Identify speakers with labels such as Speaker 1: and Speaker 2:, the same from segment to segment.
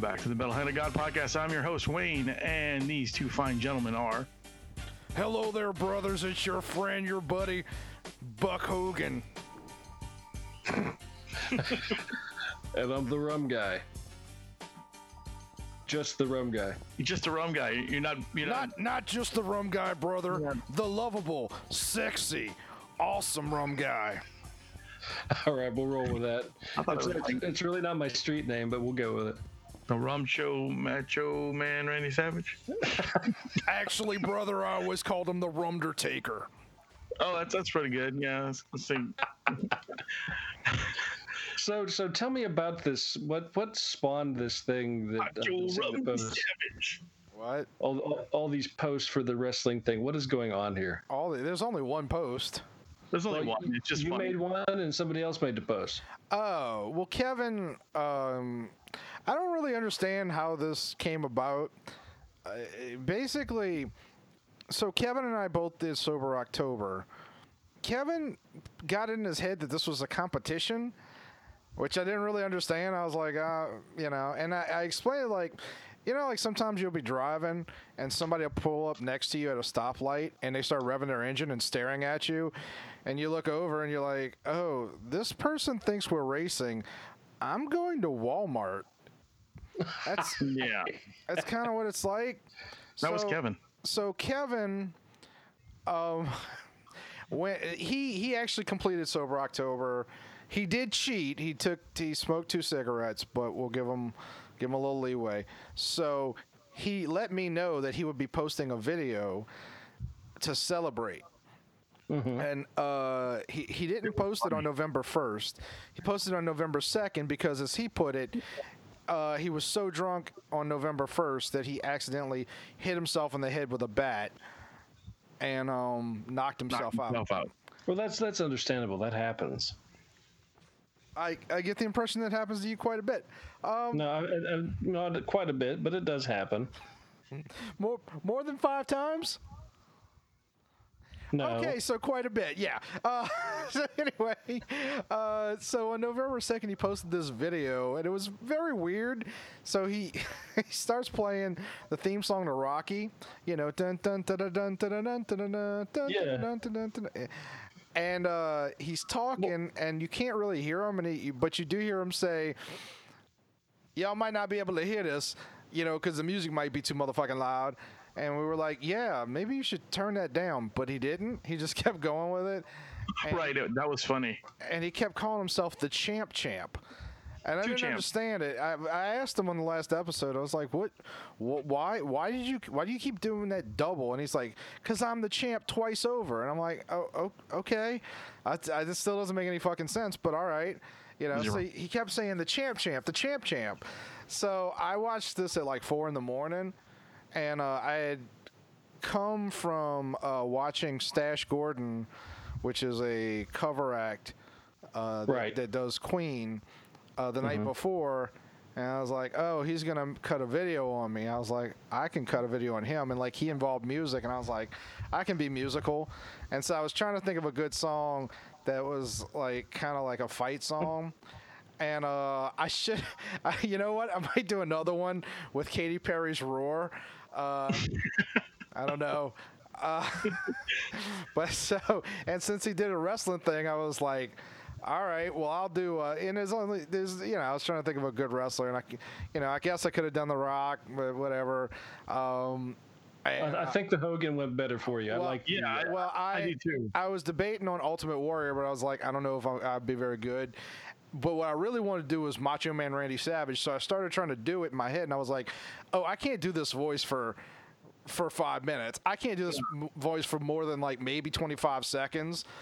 Speaker 1: welcome back to the Metal Hand of Gaming podcast. I'm your host Wayne, and these two fine gentlemen are.
Speaker 2: Hello there, brothers. It's your friend, your buddy, Buck Hogan.
Speaker 3: And I'm the rum guy. Just the rum guy.
Speaker 1: You're just a rum guy. You're not. You're not.
Speaker 2: Not not just the rum guy, brother.
Speaker 1: Yeah.
Speaker 2: The lovable, sexy, awesome rum guy.
Speaker 3: All right, we'll roll with that. It's,
Speaker 1: it was
Speaker 3: it's- it's really not my street name, but we'll go with it.
Speaker 1: The rum show macho man Randy Savage.
Speaker 2: Actually, brother, I always called him the Rumdertaker.
Speaker 1: Oh, that's that's pretty good. Yeah. Let's, let's see.
Speaker 3: So, so tell me about this. What what spawned this thing that
Speaker 1: Macho
Speaker 3: I'm seeing the
Speaker 1: rum savage.
Speaker 2: What?
Speaker 3: all, all, all these posts for the wrestling thing? What is going on here?
Speaker 2: All the, there's only one post.
Speaker 1: There's only
Speaker 3: Well,
Speaker 1: one. It's just
Speaker 3: you
Speaker 1: funny.
Speaker 3: made one, and somebody else made the post.
Speaker 2: Oh well, Kevin. Um, I don't really understand how this came about. Uh, basically, so Kevin and I both did sober October. Kevin got in his head that this was a competition, which I didn't really understand. I was like, uh, you know, and I, I explained like, you know, like sometimes you'll be driving and somebody will pull up next to you at a stoplight and they start revving their engine and staring at you, and you look over and you're like, oh, this person thinks we're racing. I'm going to Walmart. That's
Speaker 1: Yeah.
Speaker 2: that's kind of what it's like.
Speaker 1: That was Kevin.
Speaker 2: so Kevin, um, when he he actually completed sober October, he did cheat. He took he smoked two cigarettes, but we'll give him give him a little leeway. So he let me know that he would be posting a video to celebrate. And uh, he he didn't post it on November first. He posted it on November second because, as he put it, uh, he was so drunk on November 1st that he accidentally hit himself in the head with a bat and um, knocked himself
Speaker 1: Knocked
Speaker 2: out.
Speaker 1: himself out.
Speaker 3: Well, that's that's understandable. That happens.
Speaker 2: I, I get the impression that happens to you quite a bit. Um,
Speaker 3: No, I, I, I- not quite a bit, but it does happen.
Speaker 2: more more than five times.
Speaker 3: No.
Speaker 2: Okay, so quite a bit, yeah. Uh, so anyway, uh, so on November second, he posted this video, and it was very weird. So he he starts playing the theme song to Rocky, you know, dun dun dun dun dun dun dun dun dun dun
Speaker 3: Yeah.
Speaker 2: dun dun dun dun. And uh, he's talking, and you can't really hear him, and he, but you do hear him say, "Y'all might not be able to hear this, you know, because the music might be too motherfucking loud." And we were like, "Yeah, maybe you should turn that down," but he didn't. He just kept going with it. And,
Speaker 1: Right. That was funny.
Speaker 2: and he kept calling himself the champ champ. And I
Speaker 1: Two
Speaker 2: didn't
Speaker 1: champ.
Speaker 2: understand it. I, I asked him on the last episode. I was like, "What? wh- why? Why did you? Why do you keep doing that double?" And he's like, "Cause I'm the champ twice over." And I'm like, "Oh, oh okay." I, I, this still doesn't make any fucking sense, but all right. You know.
Speaker 1: Zero.
Speaker 2: So he, he kept saying the champ champ, the champ champ. So I watched this at like four in the morning, and uh, I had come from uh, watching Stash Gordon, which is a cover act uh, that,
Speaker 3: Right.
Speaker 2: that does Queen, uh, the night before. And I was like, oh, he's going to cut a video on me. I was like, I can cut a video on him. And like, he involved music. And I was like, I can be musical. And so I was trying to think of a good song that was like kind of like a fight song. And uh, I should, I, you know what? I might do another one with Katy Perry's Roar. Uh, I don't know. Uh, but so, and since he did a wrestling thing, I was like, all right, well, I'll do. Uh, and there's only there's you know I was trying to think of a good wrestler, and I, c- you know, I guess I could have done The Rock, but whatever. Um,
Speaker 3: I, I think the Hogan went better for you. I like. the,
Speaker 1: yeah,
Speaker 2: well, I,
Speaker 1: I do too.
Speaker 2: I was debating on Ultimate Warrior, but I was like, I don't know if I, I'd be very good. But what I really wanted to do was Macho Man Randy Savage, so I started trying to do it in my head, and I was like, oh, I can't do this voice for for five minutes. I can't do this m- voice for more than like maybe 25 seconds.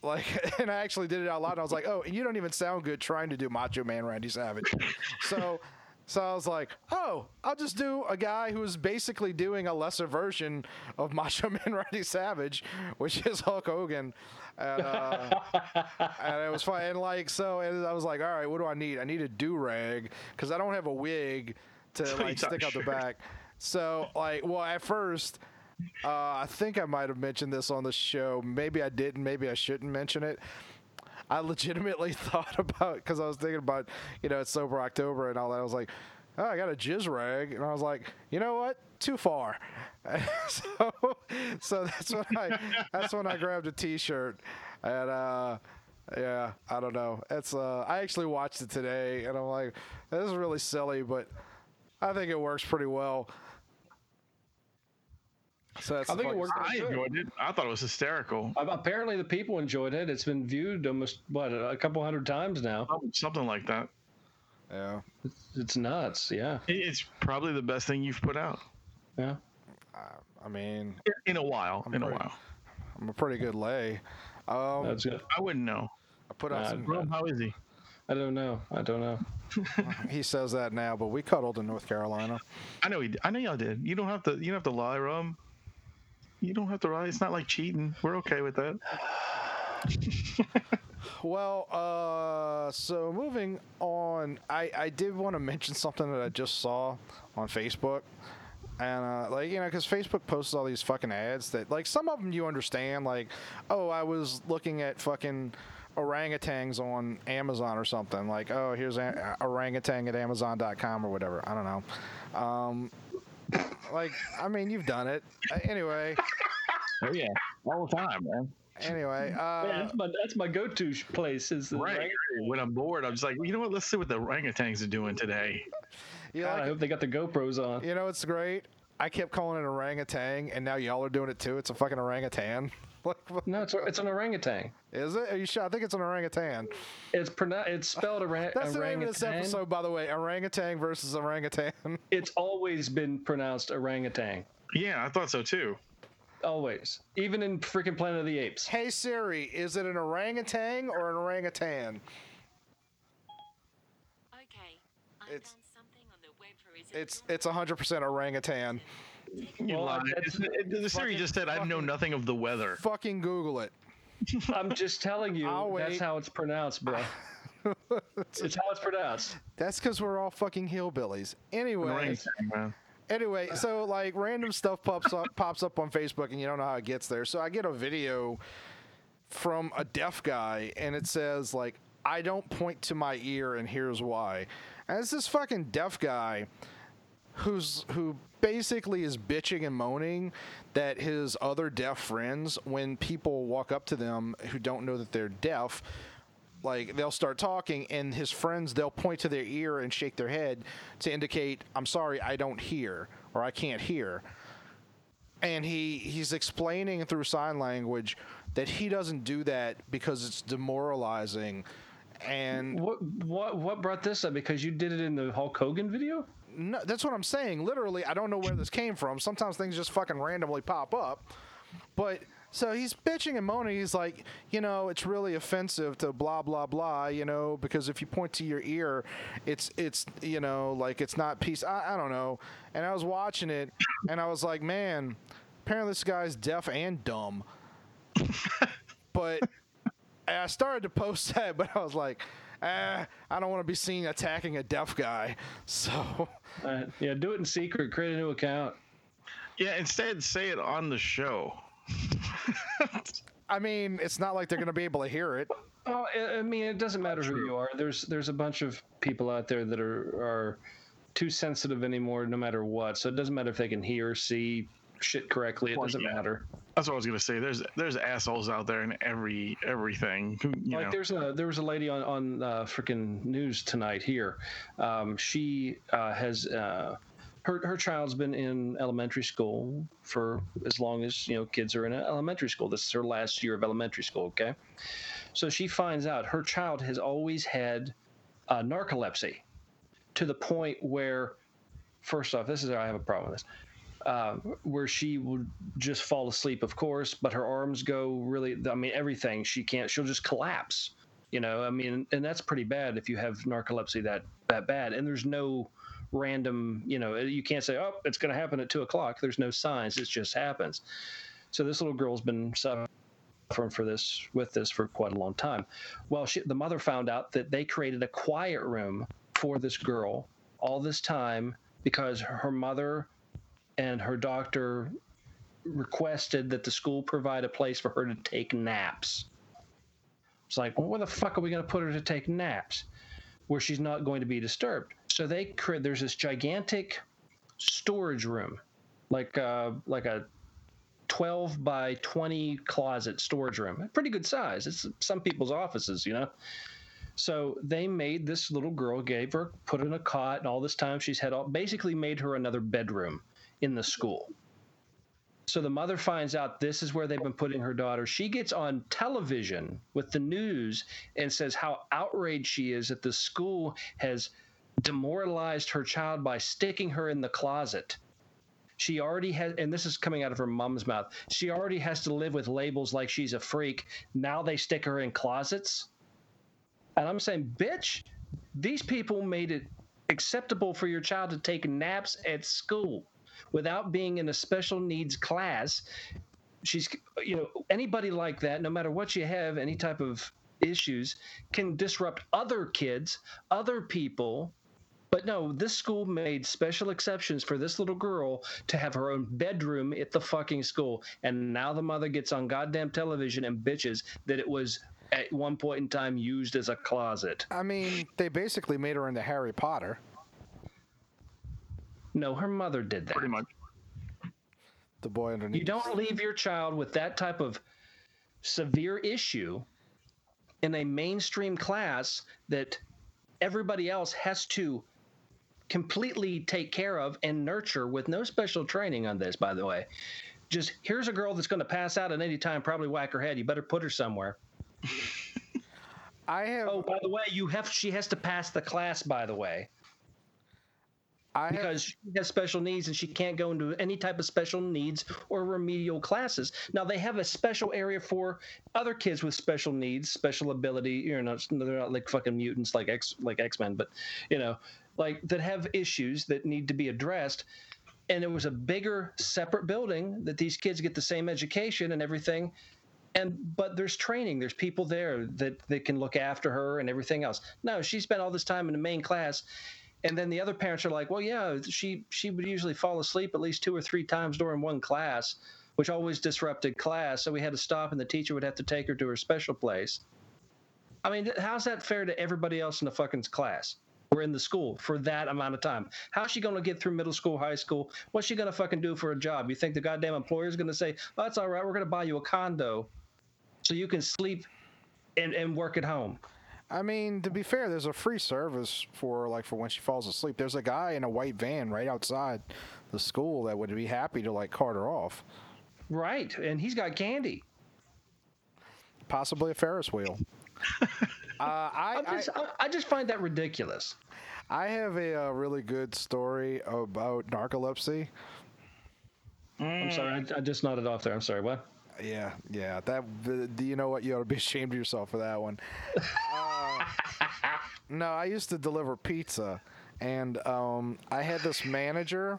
Speaker 2: Like, and I actually did it out loud. And I was like, "Oh, and you don't even sound good trying to do Macho Man Randy Savage." so, so I was like, "Oh, I'll just do a guy who is basically doing a lesser version of Macho Man Randy Savage, which is Hulk Hogan." And, uh, and it was fun. And like, so, and I was like, "All right, what do I need? I need a do rag because I don't have a wig to
Speaker 1: So
Speaker 2: like stick out the back." So, like, well, at first. Uh, I think I might have mentioned this on the show. Maybe I didn't. Maybe I shouldn't mention it. I legitimately thought about because I was thinking about you know it's sober October and all that. I was like, oh, I got a jizz rag, and I was like, you know what? Too far. so, so that's when I that's when I grabbed a T-shirt, and uh, yeah, I don't know. It's uh, I actually watched it today, and I'm like, this is really silly, but I think it works pretty well. So that's
Speaker 3: I think it worked.
Speaker 1: I enjoyed it. I thought it was hysterical.
Speaker 3: Uh, Apparently, the people enjoyed it. It's been viewed almost what a couple hundred times now.
Speaker 1: Something like that.
Speaker 2: Yeah.
Speaker 3: It's nuts. Yeah,
Speaker 1: It's probably the best thing you've put out
Speaker 3: yeah.
Speaker 2: I mean,
Speaker 1: in a while. In a while.
Speaker 2: I'm a pretty good lay. Um,
Speaker 3: That's good.
Speaker 1: I wouldn't know.
Speaker 2: I put out
Speaker 3: Uh,
Speaker 2: some.
Speaker 1: Rob, how is he?
Speaker 3: I don't know. I don't know.
Speaker 2: He says that now, but we cuddled in North Carolina.
Speaker 1: I know he. I know y'all did. You don't have to. You don't have to lie, Rob. You don't have to lie. It's not like cheating. We're okay with that.
Speaker 2: Well, uh, so moving on, I, I did want to mention something that I just saw on Facebook. And, uh, like, you know, because Facebook posts all these fucking ads that, like, some of them you understand. Like, oh, I was looking at fucking orangutans on Amazon or something. Like, oh, here's a- orangutan at Amazon.com or whatever. I don't know. Um, like, I mean, you've done it. Uh, anyway,
Speaker 1: Oh yeah, all the time, man.
Speaker 2: anyway.
Speaker 3: Yeah,
Speaker 2: Uh,
Speaker 3: that's my that's my go-to place. Is the
Speaker 1: Right. When I'm bored, I'm just like, you know what? Let's see what the orangutans are doing today.
Speaker 2: you
Speaker 3: God,
Speaker 2: like
Speaker 3: I hope they got the GoPros on.
Speaker 2: You know, it's great. I kept calling it orangutan, and now y'all are doing it too. It's a fucking orangutan. Like, what-
Speaker 3: No, it's it's an orangutan.
Speaker 2: is it? Are you sure? I think it's an orangutan.
Speaker 3: It's pronou- It's spelled orang-
Speaker 2: That's the name of this episode, by the way. Orangutan versus orangutan.
Speaker 3: It's always been pronounced orangutan.
Speaker 1: Yeah, I thought so too.
Speaker 3: Always, even in freaking Planet of the Apes.
Speaker 2: hey Siri, is it an orangutan or an orangutan?
Speaker 4: Okay, I
Speaker 2: It's-
Speaker 4: found something on the web for research.
Speaker 2: It's it's 100% orangutan.
Speaker 1: You
Speaker 3: Well,
Speaker 1: lied.
Speaker 3: that's-
Speaker 1: It's- the Siri just said, "I know nothing of the weather."
Speaker 2: Fucking Google it.
Speaker 3: I'm just telling you,
Speaker 2: I'll
Speaker 3: that's
Speaker 2: wait.
Speaker 3: how it's pronounced, bro. it's how it's pronounced.
Speaker 2: That's because we're all fucking hillbillies. Anyway, anyway, so like random stuff pops up pops up on Facebook and you don't know how it gets there. So I get a video from a deaf guy and it says like I don't point to my ear and here's why. And it's this fucking deaf guy who's who basically is bitching and moaning that his other deaf friends when people walk up to them who don't know that they're deaf like they'll start talking and his friends they'll point to their ear and shake their head to indicate i'm sorry i don't hear or i can't hear and he he's explaining through sign language that he doesn't do that because it's demoralizing and
Speaker 3: What what what brought this up? Because you did it in the Hulk Hogan video.
Speaker 2: No, that's what i'm saying literally i don't know where this came from sometimes things just fucking randomly pop up but so he's bitching and moaning. He's like, you know, it's really offensive to blah blah blah, you know, because if you point to your ear, it's it's you know like it's not peace. I, I don't know. And I was watching it, and I was like, man, apparently this guy's deaf and dumb. but I started to post that, but I was like, ah, I don't want to be seen attacking a deaf guy. So
Speaker 3: Uh, yeah, do it in secret. Create a new account.
Speaker 1: Yeah, instead say it on the show.
Speaker 2: I mean, it's not like they're gonna be able to hear it.
Speaker 3: Oh, I I mean, it doesn't matter who you are. There's there's a bunch of people out there that are are too sensitive anymore, no matter what. So it doesn't matter if they can hear, or see shit correctly. It doesn't
Speaker 1: yeah.
Speaker 3: matter.
Speaker 1: That's what I was gonna say. There's there's assholes out there in every everything. You
Speaker 3: like
Speaker 1: know.
Speaker 3: there's a there was a lady on on uh, freaking news tonight here. Um, she uh, has uh, her her child's been in elementary school for as long as you know kids are in elementary school. This is her last year of elementary school. Okay, so she finds out her child has always had uh, narcolepsy to the point where, first off, this is I have a problem with this. Uh, where she would just fall asleep, of course, but her arms go really. I mean, everything she can't. She'll just collapse. You know, I mean, and that's pretty bad if you have narcolepsy that that bad. And there's no random. You know, you can't say, oh, it's going to happen at two o'clock. There's no signs. It just happens. So this little girl's been suffering for this with this for quite a long time. Well, she, the mother found out that they created a quiet room for this girl all this time because her mother and her doctor requested that the school provide a place for her to take naps. It's like, well, where the fuck are we going to put her to take naps where she's not going to be disturbed? So they create there's this gigantic storage room, like uh, like a 12 by 20 closet storage room. Pretty good size. It's some people's offices, you know. So they made this little girl, gave her, put in a cot, and all this time she's had all, basically made her another bedroom in the school. So the mother finds out this is where they've been putting her daughter. She gets on television with the news and says how outraged she is that the school has demoralized her child by sticking her in the closet. She already has, and this is coming out of her mom's mouth. She already has to live with labels like she's a freak. Now they stick her in closets. And I'm saying, bitch, these people made it acceptable for your child to take naps at school without being in a special needs class. She's, you know, anybody like that, no matter what you have, any type of issues, can disrupt other kids, other people. But no, this school made special exceptions for this little girl to have her own bedroom at the fucking school. And now the mother gets on goddamn television and bitches that it was at one point in time used as a closet.
Speaker 2: I mean, they basically made her into Harry Potter.
Speaker 3: No, her mother did that.
Speaker 1: Pretty much.
Speaker 2: The boy underneath.
Speaker 3: You don't leave your child with that type of severe issue in a mainstream class that everybody else has to completely take care of and nurture with no special training on this, by the way. Just here's a girl that's going to pass out at any time, probably whack her head. You better put her somewhere.
Speaker 2: I have.
Speaker 3: Oh, by the way, you have she has to pass the class, by the way.
Speaker 2: I have,
Speaker 3: because she has special needs and she can't go into any type of special needs or remedial classes. Now they have a special area for other kids with special needs, special ability. You know, they're not like fucking mutants like X like X Men, but you know, like that have issues that need to be addressed. And it was a bigger, separate building that these kids get the same education and everything. And but there's training. There's people there that that can look after her and everything else. No, she spent all this time in the main class and then the other parents are like, well, yeah, she she would usually fall asleep at least two or three times during one class, which always disrupted class. So we had to stop, and the teacher would have to take her to her special place. I mean, how's that fair to everybody else in the fucking class? We're in the school for that amount of time. How's she going to get through middle school, high school? What's she going to fucking do for a job? You think the goddamn employer is going to say, oh, that's all right, we're going to buy you a condo so you can sleep and, and work at home?
Speaker 2: I mean, to be fair, there's a free service for like for when she falls asleep. There's a guy in a white van right outside the school that would be happy to like cart her off.
Speaker 3: Right, and he's got candy.
Speaker 2: Possibly a Ferris wheel. uh, I,
Speaker 3: I, just, I, I just find that ridiculous.
Speaker 2: I have a, a really good story about narcolepsy.
Speaker 3: I'm sorry, I, I just nodded off there. I'm sorry. What?
Speaker 2: Yeah, yeah. That the, you know what? You ought to be ashamed of yourself for that one. uh, no, I used to deliver pizza, and um, I had this manager.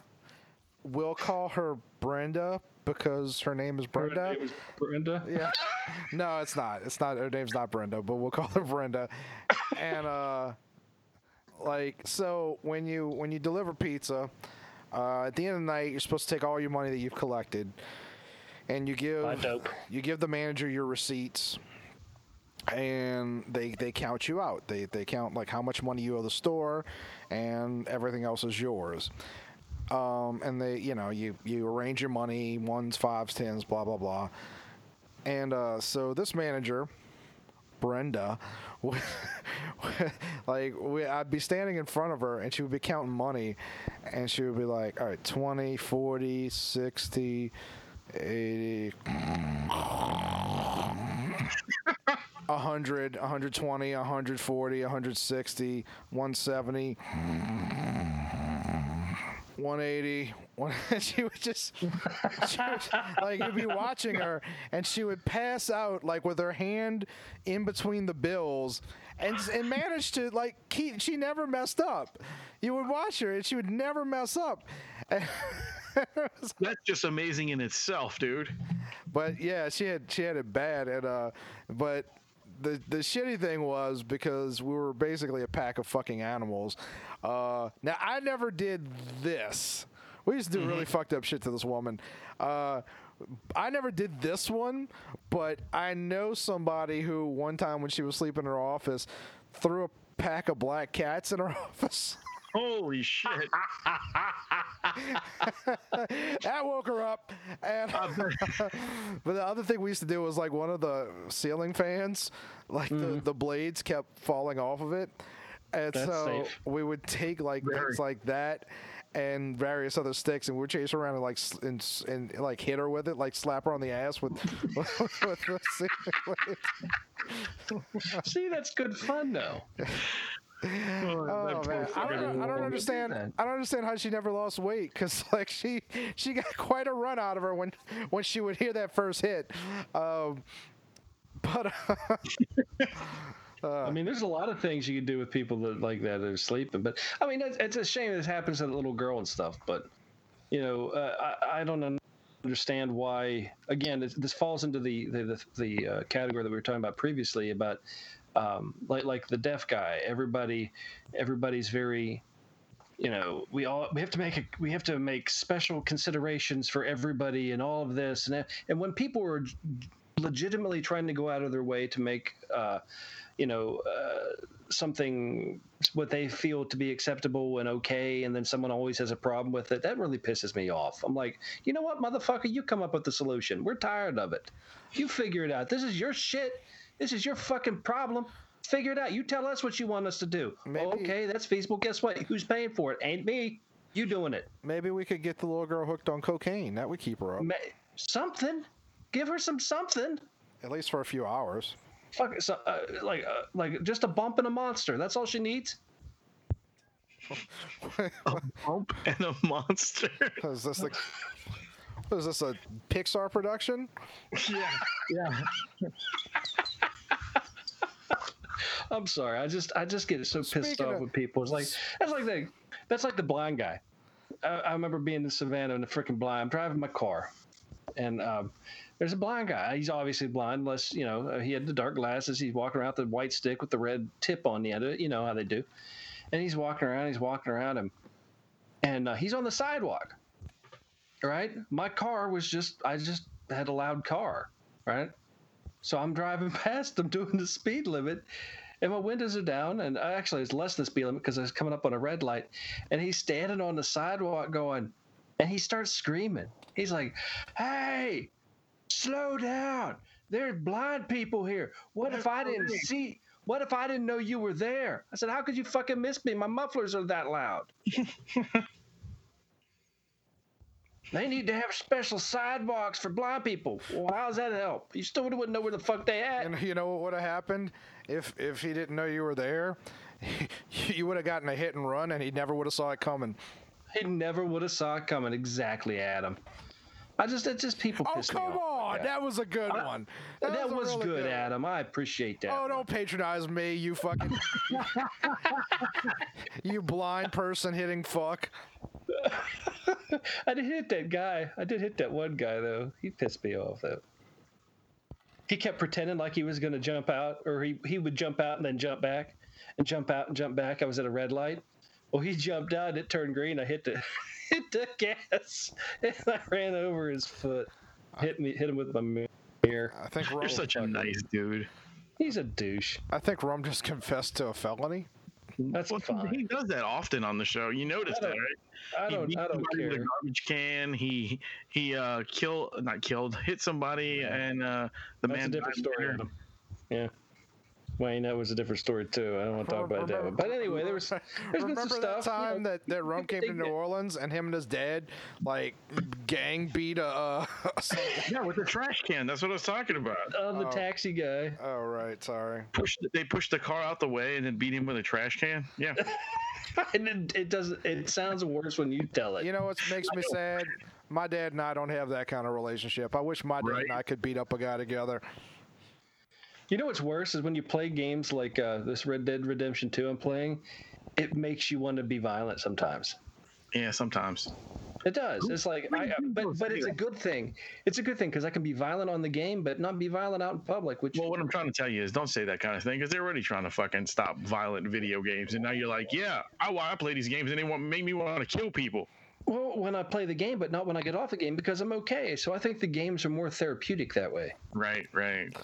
Speaker 2: We'll call her Brenda because her name is Brenda.
Speaker 3: Her name is Brenda.
Speaker 2: Yeah. No, it's not. It's not. Her name's not Brenda, but we'll call her Brenda. and uh, like so, when you when you deliver pizza, uh, at the end of the night, you're supposed to take all your money that you've collected and you give you give the manager your receipts and they they count you out. They they count like how much money you owe the store and everything else is yours. Um, and they you know you you arrange your money ones fives tens blah blah blah. And uh, so this manager brenda like we, I'd be standing in front of her and she would be counting money and she would be like all right 20 40 60 80 100 120 140 160 170 180 when she would just she would, like you'd be watching her and she would pass out like with her hand in between the bills and and managed to like keep she never messed up. You would watch her and she would never mess up
Speaker 1: That's just amazing in itself, dude.
Speaker 2: but yeah she had she had it bad and uh but the the shitty thing was because we were basically a pack of fucking animals uh now i never did this we used to do really fucked up shit to this woman uh I never did this one, but I know somebody who one time when she was sleeping in her office threw a pack of black cats in her office.
Speaker 1: Holy shit!
Speaker 2: that woke her up. And but the other thing we used to do was like one of the ceiling fans, like the, mm-hmm. the blades kept falling off of it. And
Speaker 3: That's
Speaker 2: so
Speaker 3: safe.
Speaker 2: we would take like
Speaker 1: Very.
Speaker 2: things like that and various other sticks, and we'd chase her around and like s- and, and like hit her with it, like slap her on the ass with with, with the ceiling.
Speaker 3: See, that's good fun though.
Speaker 2: Oh man, I don't, I don't understand. I don't understand how she never lost weight because like she she got quite a run out of her when when she would hear that first hit. Um, but
Speaker 3: I mean, there's a lot of things you can do with people that like that are sleeping. But I mean, it's, it's a shame this happens to the little girl and stuff. But you know, uh, I, I don't un- understand why. Again, this, this falls into the the the, the uh, category that we were talking about previously about um, like like the deaf guy. Everybody, everybody's very. You know, we all we have to make a, we have to make special considerations for everybody and all of this and and when people are legitimately trying to go out of their way to make uh, you know uh, something what they feel to be acceptable and okay and then someone always has a problem with it that really pisses me off i'm like you know what motherfucker you come up with the solution we're tired of it you figure it out this is your shit this is your fucking problem figure it out you tell us what you want us to do
Speaker 2: Maybe-
Speaker 3: okay that's feasible guess what who's paying for it ain't me you doing it
Speaker 2: maybe we could get the little girl hooked on cocaine. That would keep her up
Speaker 3: Ma- something give her some something
Speaker 2: at least for a few hours.
Speaker 3: Fuck, so, uh, like, uh, like just a bump and a monster. That's all she needs.
Speaker 1: A bump and a monster.
Speaker 2: Is this the what is this a Pixar production?
Speaker 1: yeah, yeah.
Speaker 3: I'm sorry. I just, I just get so pissed off
Speaker 2: of-
Speaker 3: with people. It's like that's like the, that's like the blind guy. I, I remember being in Savannah and the freaking blind. I'm driving my car, and um, there's a blind guy. He's obviously blind, unless you know he had the dark glasses. He's walking around with the white stick with the red tip on the end of it. You know how they do. And he's walking around. He's walking around him, and uh, he's on the sidewalk. Right. My car was just. I just had a loud car. Right. So I'm driving past him doing the speed limit, and my windows are down. And actually, it's less than speed limit because I was coming up on a red light. And he's standing on the sidewalk going, and he starts screaming. He's like, "Hey, slow down! There's blind people here. What if I didn't see? What if I didn't know you were there?" I said, "How could you fucking miss me? My mufflers are that loud." They need to have special sidewalks for blind people. Well, how does that help? You still wouldn't know where the fuck they at.
Speaker 2: And you know what would have happened if if he didn't know you were there? You would have gotten a hit and run, and he never would have saw it coming.
Speaker 3: He never would have saw it coming. Exactly, Adam. I just, it's just people.
Speaker 2: Oh
Speaker 3: piss me
Speaker 2: come on,
Speaker 3: like
Speaker 2: that was a good uh, one.
Speaker 3: That,
Speaker 2: a
Speaker 3: was
Speaker 2: really
Speaker 3: good,
Speaker 2: one.
Speaker 3: Adam. I appreciate that.
Speaker 2: Oh, don't patronize me, you fucking, you blind person hitting fuck.
Speaker 3: I did hit that guy. I did hit that one guy though. He pissed me off though. He kept pretending like he was going to jump out, or he he would jump out and then jump back, and jump out and jump back. I was at a red light. Well, he jumped out. It turned green. I hit the hit the gas, and I ran over his foot. Hit me. Hit him with my mirror.
Speaker 2: I think Rum,
Speaker 1: You're such a nice dude.
Speaker 3: He's a douche.
Speaker 2: I think Rum just confessed to a felony.
Speaker 3: That's
Speaker 1: Well,
Speaker 3: fine.
Speaker 1: he does that often on the show. You
Speaker 3: notice
Speaker 1: that, right?
Speaker 3: I don't.
Speaker 1: beat
Speaker 3: I don't care.
Speaker 1: a garbage can. He he uh killed not killed hit somebody and uh the
Speaker 3: That's
Speaker 1: man
Speaker 3: a different story. Yeah. Wayne, that was a different story too. I don't want to talk about that one. But anyway, there was there's been
Speaker 2: Remember
Speaker 3: some
Speaker 2: that
Speaker 3: stuff. you
Speaker 2: time
Speaker 3: know,
Speaker 2: that, that Rum
Speaker 3: you
Speaker 2: came to New Orleans and him and his dad like gang beat a. Uh,
Speaker 1: Yeah, with the trash can. That's what I was talking about.
Speaker 3: Uh, the
Speaker 2: Oh.
Speaker 3: taxi guy.
Speaker 2: oh right, sorry.
Speaker 1: Pushed they pushed the car out the way and then beat him with a trash can. Yeah.
Speaker 3: and it, it doesn't. It sounds worse when you tell it.
Speaker 2: You know what makes me sad? My dad and I don't have that kind of relationship. I wish my dad and I could beat up a guy together.
Speaker 3: You know what's worse is when you play games like uh, this Red Dead Redemption 2 I'm playing, it makes you want to be violent sometimes.
Speaker 1: Yeah, sometimes.
Speaker 3: It does. It's like, I, but but it's a good thing. It's a good thing because I can be violent on the game, but not be violent out in public. Which
Speaker 1: Well, what I'm trying to tell you is don't say that kind of thing because they're already trying to fucking stop violent video games, and now you're like, yeah, I, I play these games and they want make me want to kill people.
Speaker 3: well, when I play the game, but not when I get off the game because I'm okay. So I think the games are more therapeutic that way.
Speaker 1: Right, right.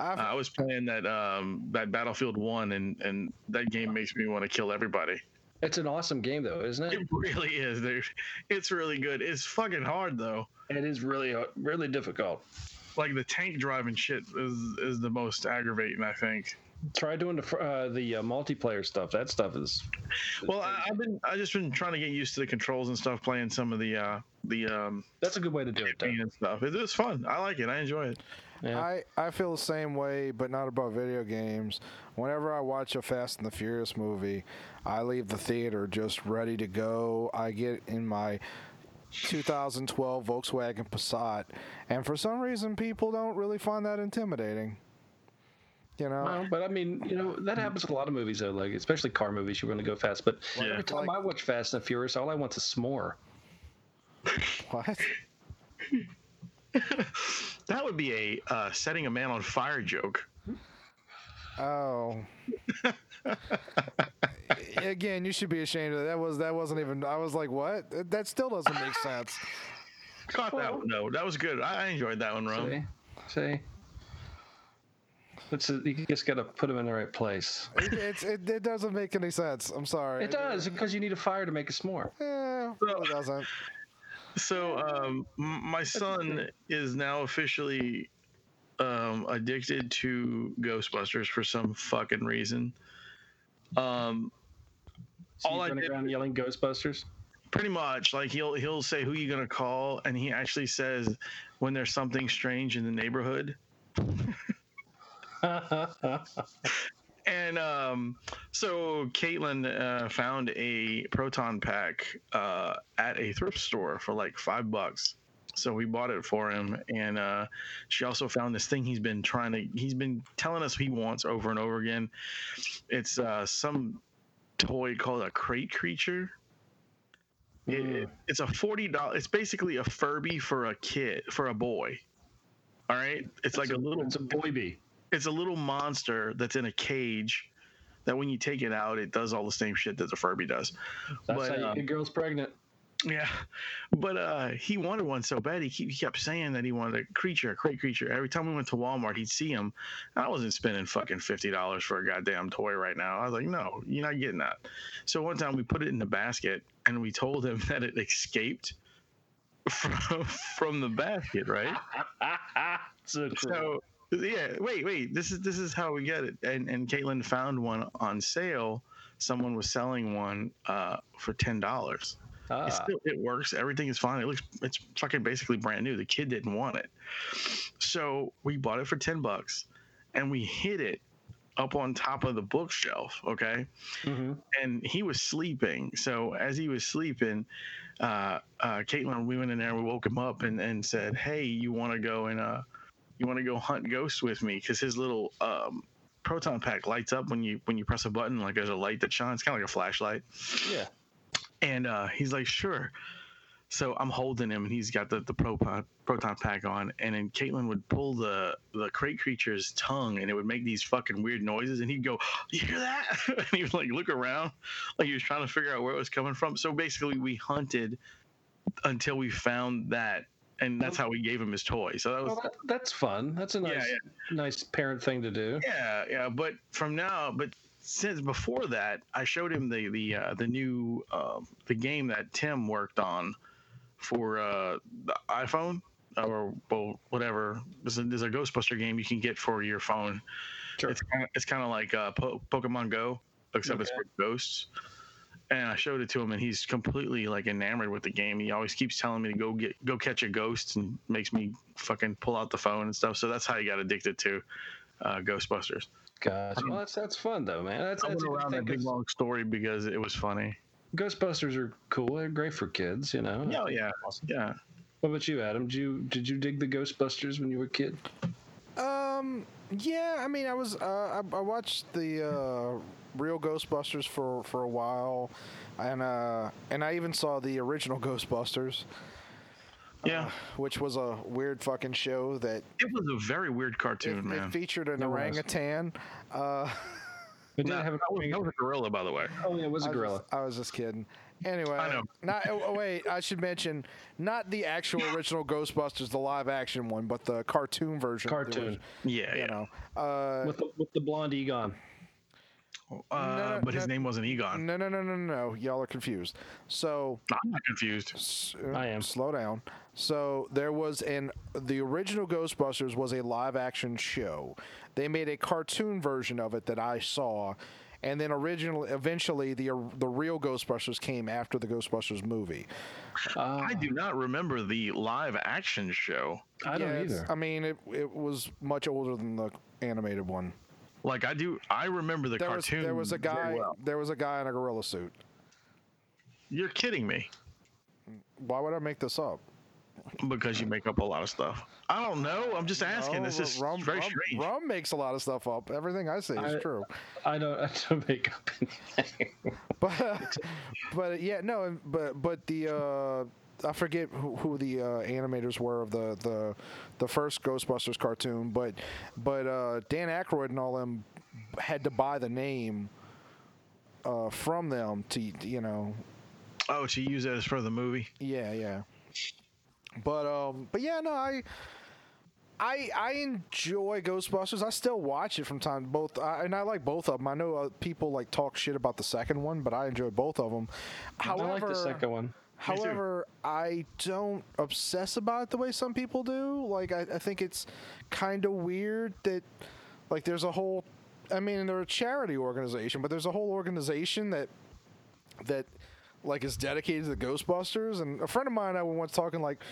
Speaker 2: I've,
Speaker 1: I was playing that um that Battlefield One, and and that game makes me want to kill everybody.
Speaker 3: It's an awesome game though, isn't it?
Speaker 1: It really is, dude. It's really good. It's fucking hard though.
Speaker 3: It is really uh, really difficult.
Speaker 1: Like the tank driving shit is is the most aggravating, I think.
Speaker 3: Try doing the uh, the uh, multiplayer stuff. That stuff is
Speaker 1: Well, I, I've been I just been trying to get used to the controls and stuff, playing some of the uh the um
Speaker 3: that's a good way to do it. Though.
Speaker 1: and stuff. It is fun. I like it. I enjoy it.
Speaker 3: Yeah.
Speaker 2: I, I feel the same way, but not about video games. Whenever I watch a Fast and the Furious movie, I leave the theater just ready to go. I get in my 2012 Volkswagen Passat, and for some reason, people don't really find that intimidating. You know,
Speaker 3: Well, but I mean, you know, that happens with a lot of movies, though. Like, especially car movies, you want to go fast. But
Speaker 1: Yeah.
Speaker 3: every time
Speaker 2: Like-
Speaker 3: I watch Fast and the Furious, all I want is s'more.
Speaker 2: what?
Speaker 1: That would be a uh, setting a man on fire joke.
Speaker 2: Oh. Again, you should be ashamed of that. That was that wasn't even. I was like, what? That still doesn't make sense.
Speaker 1: Caught that one. No, that was good. I, I enjoyed that one, Rum.
Speaker 3: See, see. It's a, you just got to put them in the right place.
Speaker 2: It, it, it doesn't make any sense. I'm sorry.
Speaker 3: It does because you need a fire to make a s'more.
Speaker 2: Eh, it doesn't.
Speaker 1: So, um, my son is now officially um, addicted to Ghostbusters for some fucking reason. Um,
Speaker 3: So
Speaker 1: All I did-
Speaker 3: around yelling Ghostbusters.
Speaker 1: pretty much, like he'll he'll say who you gonna call, and he actually says when there's something strange in the neighborhood. And um, so Caitlin uh, found a proton pack uh, at a thrift store for like five bucks. So we bought it for him, and uh, she also found this thing he's been trying to. He's been telling us he wants over and over again. It's uh, some toy called a crate creature. It-
Speaker 3: Mm.
Speaker 1: it's a forty dollars. It's basically a Furby for a kid, for a boy. All right, it's like a little
Speaker 3: It's a boy bee.
Speaker 1: It's a little monster that's in a cage that when you take it out it does all the same shit that the furby does.
Speaker 3: That's
Speaker 1: but
Speaker 3: how you
Speaker 1: uh,
Speaker 3: get girls pregnant.
Speaker 1: yeah. But uh he wanted one so bad he, keep, he kept saying that he wanted a creature a great creature. Every time we went to walmart he'd see him i wasn't spending fucking $50 for a goddamn toy right now. I was like no you're not getting that. So one time we put it in the basket and we told him that it escaped from, from the basket right?
Speaker 3: So
Speaker 1: so yeah, wait, wait. This is this is how we get it. And and Caitlin found one on sale. Someone was selling one uh, for ten dollars.
Speaker 3: ah,
Speaker 1: It still it works. Everything is fine. It looks it's fucking basically brand new. The kid didn't want it, so we bought it for ten bucks, and we hid it up on top of the bookshelf. Okay,
Speaker 3: mhm.
Speaker 1: and he was sleeping. So as he was sleeping, uh, uh, Caitlin, we went in there and we woke him up and, and said, "Hey, you want to go and uh, you want to go hunt ghosts with me?" Because his little um, proton pack lights up when you when you press a button. Like there's a light that shines, kind of like a flashlight.
Speaker 3: yeah.
Speaker 1: And uh, he's like, "Sure." So I'm holding him, and he's got the the proton proton pack on, and then Caitlin would pull the the crate creature's tongue, and it would make these fucking weird noises, and he'd go, "You hear that?" and he would like look around, like he was trying to figure out where it was coming from. So basically, we hunted until we found that, and that's how we gave him his toy. So that was
Speaker 3: Well, that, that's fun. That's a
Speaker 1: Yeah,
Speaker 3: nice, nice parent thing to do.
Speaker 1: yeah, yeah. But from now, but since before that, I showed him the the uh, the new uh, the game that Tim worked on for uh, the iPhone or well, whatever. There's a, there's a Ghostbuster game you can get for your phone.
Speaker 3: Sure.
Speaker 1: It's kind of, it's kind of like uh, po- Pokemon Go, except it's for ghosts. And I showed it to him, and he's completely like enamored with the game. He always keeps telling me to go get go catch a ghost, and makes me fucking pull out the phone and stuff. So that's how he got addicted to uh, Ghostbusters.
Speaker 3: Gotcha. Well, that's that's fun though, man. That's,
Speaker 1: I
Speaker 3: that's
Speaker 1: went
Speaker 3: a good
Speaker 1: around that big
Speaker 3: 'cause
Speaker 1: long story because it was funny.
Speaker 3: Ghostbusters are cool. They're great for kids, you know.
Speaker 1: Yeah, yeah, yeah.
Speaker 3: What about you, Adam? Did you did you dig the Ghostbusters when you were a kid?
Speaker 2: Um, yeah, I mean, I was uh, I, I watched the uh, real Ghostbusters for for a while, and uh, and I even saw the original Ghostbusters,
Speaker 1: Yeah,
Speaker 2: which was a weird fucking show that
Speaker 1: it was a very weird cartoon,
Speaker 2: it
Speaker 1: man.
Speaker 2: It featured an
Speaker 3: It
Speaker 2: orangutan. Uh,
Speaker 3: It did
Speaker 1: Nah,
Speaker 3: have a
Speaker 1: that, was, that was a gorilla, by the way.
Speaker 3: Oh yeah, it was a
Speaker 2: was
Speaker 3: gorilla.
Speaker 2: just- I was just kidding. Anyway,
Speaker 1: I know.
Speaker 2: Not oh, oh, wait. I should mention not the actual original Ghostbusters, the live action one, but the cartoon version. the
Speaker 3: Cartoon.
Speaker 2: original,
Speaker 1: Yeah,
Speaker 2: You
Speaker 1: yeah.
Speaker 2: know. Uh,
Speaker 3: with the with the blonde Egon.
Speaker 1: Uh,
Speaker 2: no,
Speaker 1: but his
Speaker 2: no.
Speaker 1: name wasn't Egon.
Speaker 2: no, no, no, no, no. Y'all are confused. So
Speaker 1: I'm not confused.
Speaker 2: s- uh,
Speaker 3: I am.
Speaker 2: Slow down. So there was an the original Ghostbusters was a live action show. They made a cartoon version of it that I saw, and then originally, eventually, the the real Ghostbusters came after the Ghostbusters movie.
Speaker 3: Uh,
Speaker 1: I do not remember the live action show.
Speaker 3: I don't
Speaker 2: Yeah,
Speaker 3: either.
Speaker 2: I mean, it it was much older than the animated one.
Speaker 1: Like I do, I remember the
Speaker 2: There was
Speaker 1: cartoon.
Speaker 2: there was a guy
Speaker 1: well.
Speaker 2: there was a guy in a gorilla suit.
Speaker 1: You're kidding me
Speaker 2: Why would I make this up?
Speaker 1: because you make up a lot of stuff. I don't know. I'm just asking.
Speaker 2: No,
Speaker 1: this is
Speaker 2: Rum,
Speaker 1: very
Speaker 2: Rum-
Speaker 1: strange.
Speaker 2: Rum makes a lot of stuff up. Everything I say is
Speaker 3: I-
Speaker 2: true.
Speaker 3: I don't. I don't make up anything.
Speaker 2: But but yeah, no, but but the uh, I forget who, who the uh, animators were of the, the the first Ghostbusters cartoon, but but uh, Dan Aykroyd and all them had to buy the name uh, from them to you know
Speaker 1: Oh, to use that as for the movie.
Speaker 2: Yeah, yeah. But um, but yeah, no, I. I, I enjoy Ghostbusters. I still watch it from time both, I, and I like both of them. I know uh, people like talk shit about the second one, but I enjoy both of them. However,
Speaker 3: I like the second one.
Speaker 2: However, I don't obsess about it the way some people do. Like, I, I think it's kind of weird that, like, there's a whole. I mean, they're a charity organization, but there's a whole organization that that like is dedicated to the Ghostbusters. And a friend of mine, I was once talking like,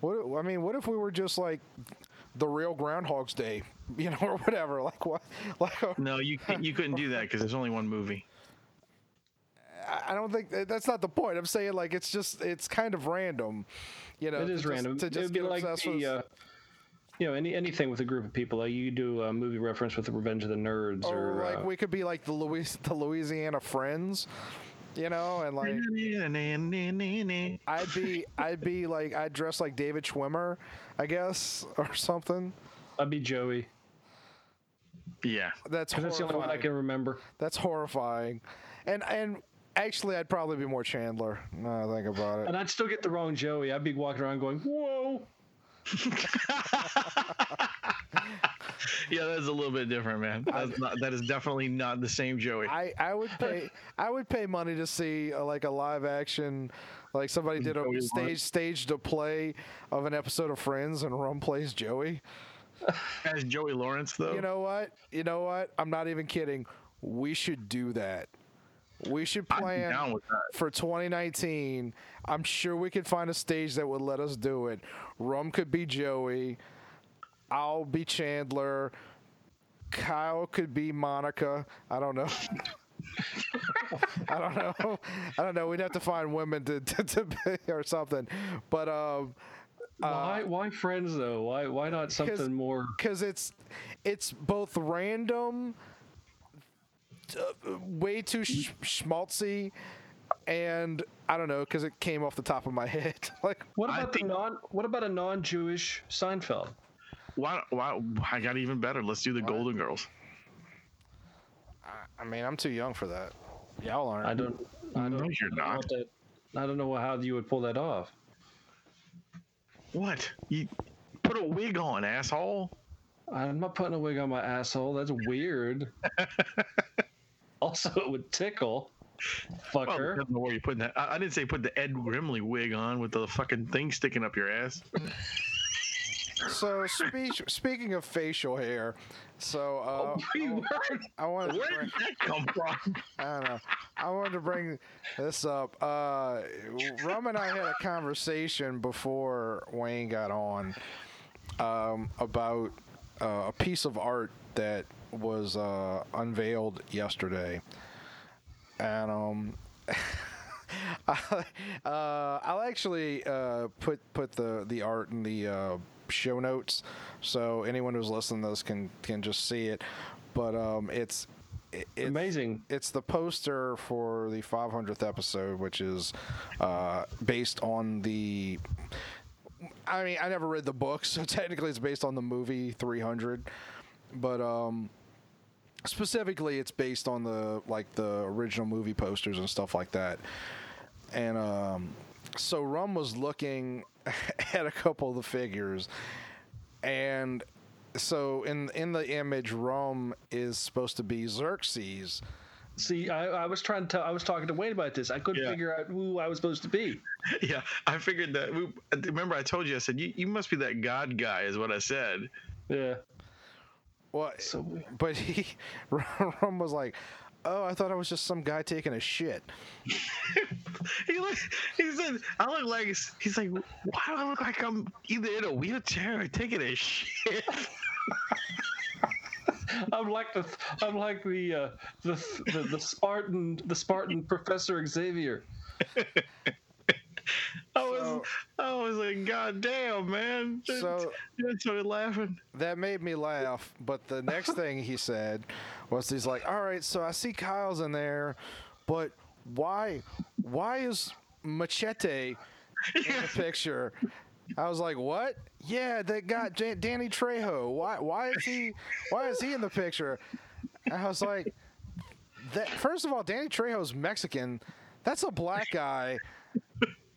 Speaker 2: what? I mean, what if we were just like the real Groundhog's Day, you know, or whatever? Like what? Like
Speaker 1: No, you you couldn't do that because there's only one movie.
Speaker 2: I- I don't think that's not the point. I'm saying like it's just it's kind of random, you know.
Speaker 3: It is
Speaker 2: to
Speaker 3: is
Speaker 2: just-
Speaker 3: random.
Speaker 2: to
Speaker 3: It
Speaker 2: just
Speaker 3: would be
Speaker 2: get
Speaker 3: like
Speaker 2: obsessed with.
Speaker 3: the, uh, you know, any anything with a group of people. Like you do a movie reference with the Revenge of the Nerds,
Speaker 2: or
Speaker 3: or,
Speaker 2: like
Speaker 3: uh,
Speaker 2: we could be like the Louis the Louisiana Friends, you know, and like I'd be I'd be like I'd dress like David Schwimmer, I guess, or something.
Speaker 3: I'd be Joey.
Speaker 1: Yeah.
Speaker 2: That's
Speaker 3: 'Cause that's the only one I can remember.
Speaker 2: That's horrifying, and and actually I'd probably be more Chandler. Now I think about it.
Speaker 3: And I'd still get the wrong Joey. I'd be walking around going, "Whoa!"
Speaker 1: Yeah, that's a little bit different, man. That's not, that is definitely not the same Joey.
Speaker 2: I, I would pay I would pay money to see uh, like a live action like somebody did a
Speaker 1: Joey
Speaker 2: stage
Speaker 1: Lawrence.
Speaker 2: staged a play of an episode of Friends and Rum plays Joey.
Speaker 1: As Joey Lawrence, though.
Speaker 2: You know what? You know what? I'm not even kidding. We should do that. We should plan
Speaker 1: down with that.
Speaker 2: for 2019. I'm sure we could find a stage that would let us do it. Rum could be Joey. I'll be Chandler. Kyle could be Monica. I don't know. I don't know. I don't know. We'd have to find women to, to, to be or something. But um,
Speaker 3: why? Why friends though? Why? Why not something more?
Speaker 2: because it's it's both random, uh, way too sh- schmaltzy, and I don't know because it came off the top of my head. like
Speaker 3: What
Speaker 1: I
Speaker 3: about the non? What about a non-Jewish Seinfeld?
Speaker 1: Why? Why? I got even better. Let's do the Golden Girls.
Speaker 2: I mean, I'm too young for that. Y'all aren't.
Speaker 3: I don't. I don't.
Speaker 1: No, you're
Speaker 3: I don't know
Speaker 1: not.
Speaker 3: what that- I don't know how you would pull that off.
Speaker 1: What? You put a wig on, asshole.
Speaker 3: I'm not putting a wig on my asshole. That's weird. also, it would tickle.
Speaker 1: Well,
Speaker 3: Fucker.
Speaker 1: depends on where you putting that. I, I didn't say put the Ed Grimley wig on with the fucking thing sticking up your ass.
Speaker 2: So spe- speaking of facial hair, so uh,
Speaker 3: We were-
Speaker 2: I wanted to
Speaker 1: Where
Speaker 2: bring,
Speaker 1: did that come from?
Speaker 2: I don't know. I wanted to bring this up. Uh, Rum and I had a conversation before Wayne got on um, about uh, a piece of art that was uh, unveiled yesterday, and um, I, uh, I'll actually uh, put put the the art in the uh, show notes, so anyone who's listening to this can can just see it. But um, it's it, it's-
Speaker 3: Amazing.
Speaker 2: It's the poster for the 500th episode, which is uh, based on the. I mean, I never read the book, so technically it's based on the movie 300, but um, specifically it's based on the like the original movie posters and stuff like that. And um, so Rum was looking at a couple of the figures, and so in in the image, Rum is supposed to be Xerxes.
Speaker 3: See, I, I was trying to tell, I was talking to Wayne about this. I couldn't
Speaker 1: Yeah.
Speaker 3: figure out who I was supposed to be.
Speaker 1: Yeah, I figured that. We, remember, I told you. I said you, you must be that God guy, is what I said.
Speaker 3: Yeah.
Speaker 2: Well,
Speaker 3: So weird.
Speaker 2: but he Rum was like, "Oh, I thought I was just some guy taking a shit."
Speaker 1: He look, he said, I look like he's like, why do I look like I'm either in a wheelchair or taking a shit?
Speaker 3: I'm like the I'm like the uh, the, the the Spartan the Spartan Professor Xavier.
Speaker 1: I was, I was like, God damn, man.
Speaker 2: So-
Speaker 1: I started laughing.
Speaker 2: That made me laugh. But the next thing he said was, "He's like, all right, so I see Kyle's in there, but why, why is Machete in the picture?" I was like, "What? Yeah, that guy J- Danny Trejo. Why? Why is he? Why is he in the picture?" I was like, "That first of all, Danny Trejo's Mexican. That's a black guy."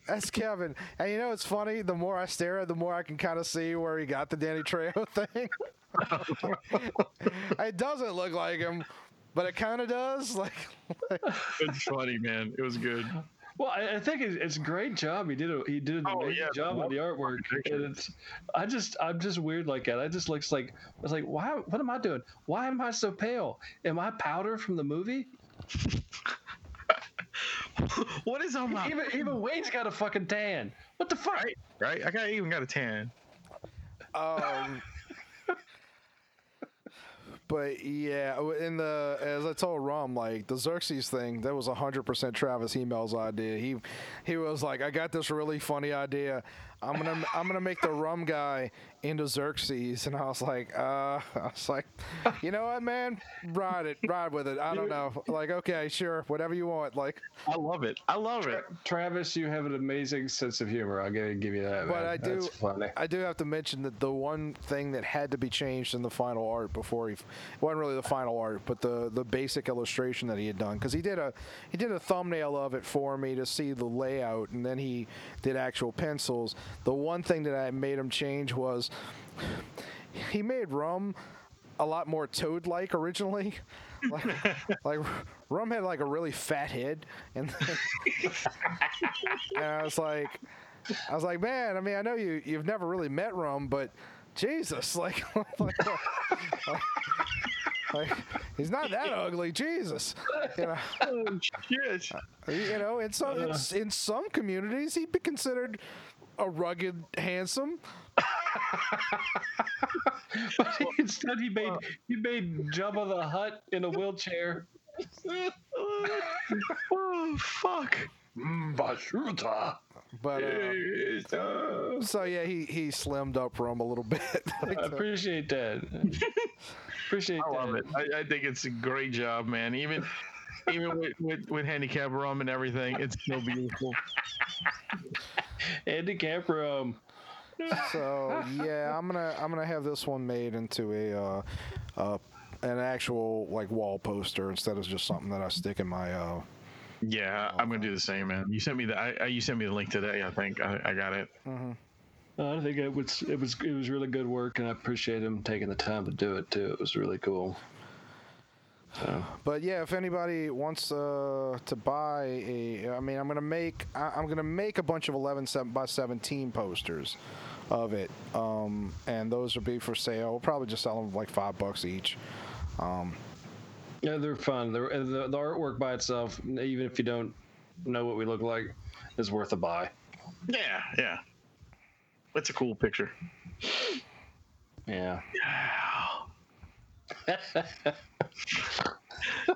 Speaker 2: That's Kevin. And you know it's funny? The more I stare at the more I can kind of see where he got the Danny Trejo thing. it doesn't look like him, but it kind of does. Like,
Speaker 1: It's funny, man. It was good.
Speaker 3: Well, I, I think it's, it's a great job. He did a he did an
Speaker 1: Oh,
Speaker 3: amazing
Speaker 1: yeah,
Speaker 3: job on the artwork.
Speaker 1: the picture.
Speaker 3: And it's I just I'm just weird like that. I just looks like I was like, why? What am I doing? Why am I so pale? Am I powder from the movie?
Speaker 1: what is on my
Speaker 3: Even even Wayne's got a fucking tan. What the fuck?
Speaker 1: right? Right? I got even got a tan.
Speaker 2: um, but yeah, in the as I told Rum, like the Xerxes thing, that was hundred percent Travis Hymel's idea. He he was like, I got this really funny idea. I'm gonna I'm gonna make the Rum guy into Xerxes, and I was like, uh, I was like, you know what, man, ride it, ride with it. I don't know, like, okay, sure, whatever you want, like.
Speaker 1: I love it. I love it.
Speaker 3: Travis, you have an amazing sense of humor. I'll give, give you that.
Speaker 2: But
Speaker 3: man.
Speaker 2: I do,
Speaker 3: That's funny.
Speaker 2: I do have to mention that the one thing that had to be changed in the final art before he, it wasn't really the final art, but the the basic illustration that he had done, because he did a he did a thumbnail of it for me to see the layout, and then he did actual pencils. The one thing that I made him change was he made Rum a lot more toad-like originally. Like, like Rum had like a really fat head, and, and I was like, I was like, man, I mean, I know you you've never really met Rum, but Jesus, like, like, like, like, he's not that ugly, Jesus. You know,
Speaker 1: Oh, shit.
Speaker 2: Uh, you know, in some in, uh. in some communities, he'd be considered a rugged, handsome.
Speaker 3: But instead, he made he made Jabba the Hutt in a wheelchair.
Speaker 1: oh, fuck.
Speaker 3: Bashuta.
Speaker 2: But uh, so yeah, he he slimmed up Rum a little bit. Like
Speaker 3: I appreciate that. appreciate
Speaker 1: I
Speaker 3: that.
Speaker 1: love it. I, I think it's a great job, man. Even even with, with, with handicap rum and everything, it's so beautiful.
Speaker 3: Handicap room.
Speaker 2: So yeah, I'm gonna I'm gonna have this one made into a uh, uh, an actual like wall poster instead of just something that I stick in my. Uh,
Speaker 1: Yeah, I'm gonna do the same, man. You sent me the I, I, you sent me the link today. I think I, I got it.
Speaker 3: I think it was it was it was really good work, and I appreciate him taking the time to do it too. It was really cool. So,
Speaker 2: but yeah, if anybody wants uh, to buy a, I mean, I'm gonna make I, I'm gonna make a bunch of 11 7 by 17 posters of it, um, and those will be for sale. We'll probably just sell them like five bucks each. Um,
Speaker 3: yeah, they're fun. They're, the, the artwork by itself, even if you don't know what we look like, is worth a buy.
Speaker 1: Yeah, yeah. It's a cool picture.
Speaker 3: Yeah. Yeah.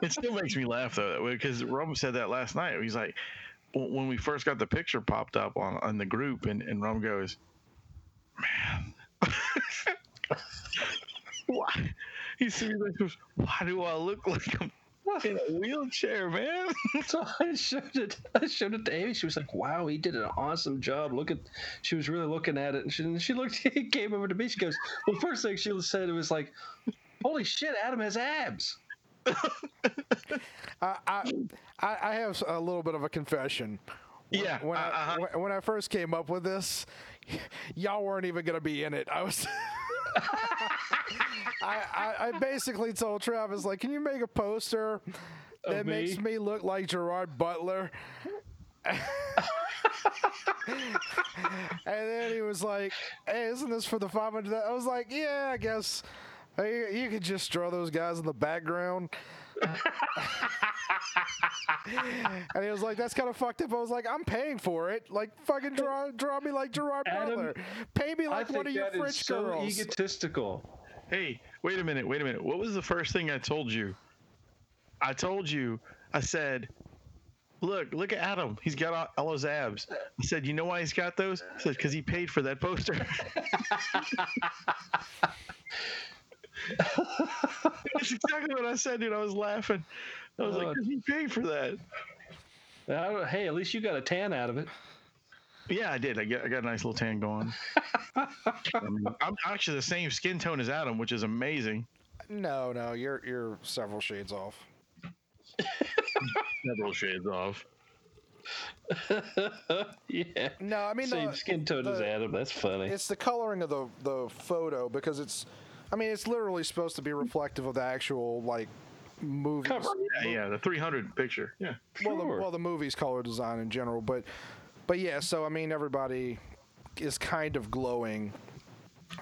Speaker 1: It still makes me laugh though because Rum said that last night. He's like, when we first got the picture popped up on on the group, and and Rum goes, man, why? He he goes, why do I look like I'm in a wheelchair, man?
Speaker 3: So I showed it. I showed it to Amy. She was like, "Wow, he did an awesome job." Look at. She was really looking at it, and she, and she looked. He came over to me. She goes, "Well, first thing she said it was like, holy shit, Adam has abs."
Speaker 2: I, I I have a little bit of a confession. When-
Speaker 1: Yeah,
Speaker 2: When,
Speaker 1: uh,
Speaker 2: I,
Speaker 1: uh-huh.
Speaker 2: when, I first came up with this, y'all weren't even gonna be in it. I was. I, I, I basically told Travis like, can you make a poster that
Speaker 3: me?
Speaker 2: makes me look like Gerard Butler? and then he was like, "Hey, isn't this for the 500?" I was like, "Yeah, I guess." Hey, you could just draw those guys in the background. and he was like, "That's kind of fucked up." I was like, "I'm paying for it. Like, fucking draw, draw me like Gerard
Speaker 3: Adam,
Speaker 2: Butler. Pay me like
Speaker 3: think
Speaker 2: one of your
Speaker 3: that is
Speaker 2: French
Speaker 3: so
Speaker 2: girls."
Speaker 3: egotistical.
Speaker 1: Hey, wait a minute, wait a minute. What was the first thing I told you? I told you, I said, look, look at Adam. He's got all, all those abs. I said, you know why he's got those? I said, because he paid for that poster. That's exactly what I said, dude. I was laughing. I was like,
Speaker 3: Oh.
Speaker 1: 'Cause he paid for that.
Speaker 3: I don't- hey, at least you got a tan out of it.
Speaker 1: Yeah, I did. I got, I got a nice little tan going. I mean, um, I'm actually the same skin tone as Adam, which is amazing.
Speaker 2: no, no, you're you're several shades off.
Speaker 1: Several shades off.
Speaker 3: yeah.
Speaker 2: No, I mean
Speaker 3: Same
Speaker 2: the-
Speaker 3: skin tone as Adam. That's funny.
Speaker 2: It's the coloring of the the photo because it's, I mean, it's literally supposed to be reflective of the actual like movie
Speaker 3: Cover.
Speaker 1: Yeah, yeah, the 300 picture. Yeah.
Speaker 2: Well, the, well, the movie's color design in general, but but yeah. So I mean, everybody is kind of glowing.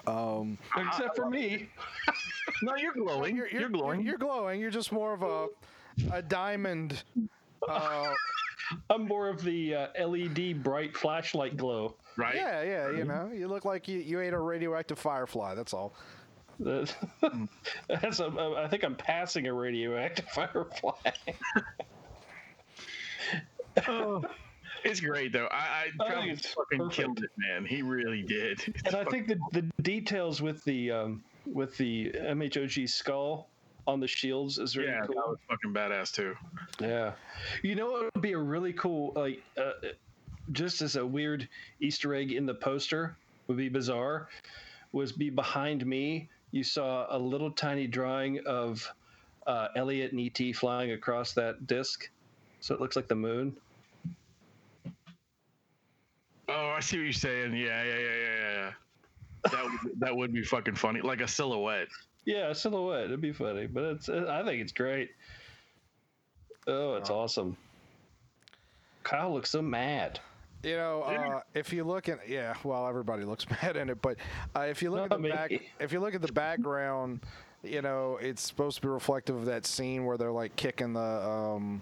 Speaker 2: Um,
Speaker 3: Except for me.
Speaker 1: No, you're glowing. You're, glowing.
Speaker 2: You're, glowing. You're just more of a a diamond. Uh,
Speaker 3: I'm more of the uh, LED bright flashlight glow.
Speaker 1: right?
Speaker 2: yeah, yeah. You know, you look like you, you ate a radioactive firefly. That's all.
Speaker 3: That- That's a, I think I'm passing a radioactive firefly.
Speaker 1: Oh, it's great though. I, I,
Speaker 3: I think it's
Speaker 1: fucking
Speaker 3: perfect.
Speaker 1: killed it, man. He really did. It's
Speaker 3: and I think the the details with the um, with the MHOG skull on the shields is really
Speaker 1: yeah, that was fucking badass too.
Speaker 3: Yeah, you know what would be a really cool like uh, just as a weird Easter egg in the poster would be bizarre was be behind me. You saw a little tiny drawing of uh, Elliot and ET flying across that disc, so it looks like the moon.
Speaker 1: Oh, I see what you're saying. Yeah, yeah, yeah, yeah, yeah. That would, that would be fucking funny, like a silhouette.
Speaker 3: Yeah, a silhouette. It'd be funny, but it's. I think it's great. Oh, it's awesome. Kyle looks so mad.
Speaker 2: You know, uh, if you look at yeah, well, everybody looks mad in it, but uh, if you look
Speaker 3: Not
Speaker 2: at the
Speaker 3: me.
Speaker 2: back, if you look at the background, you know, it's supposed to be reflective of that scene where they're like kicking the. Um,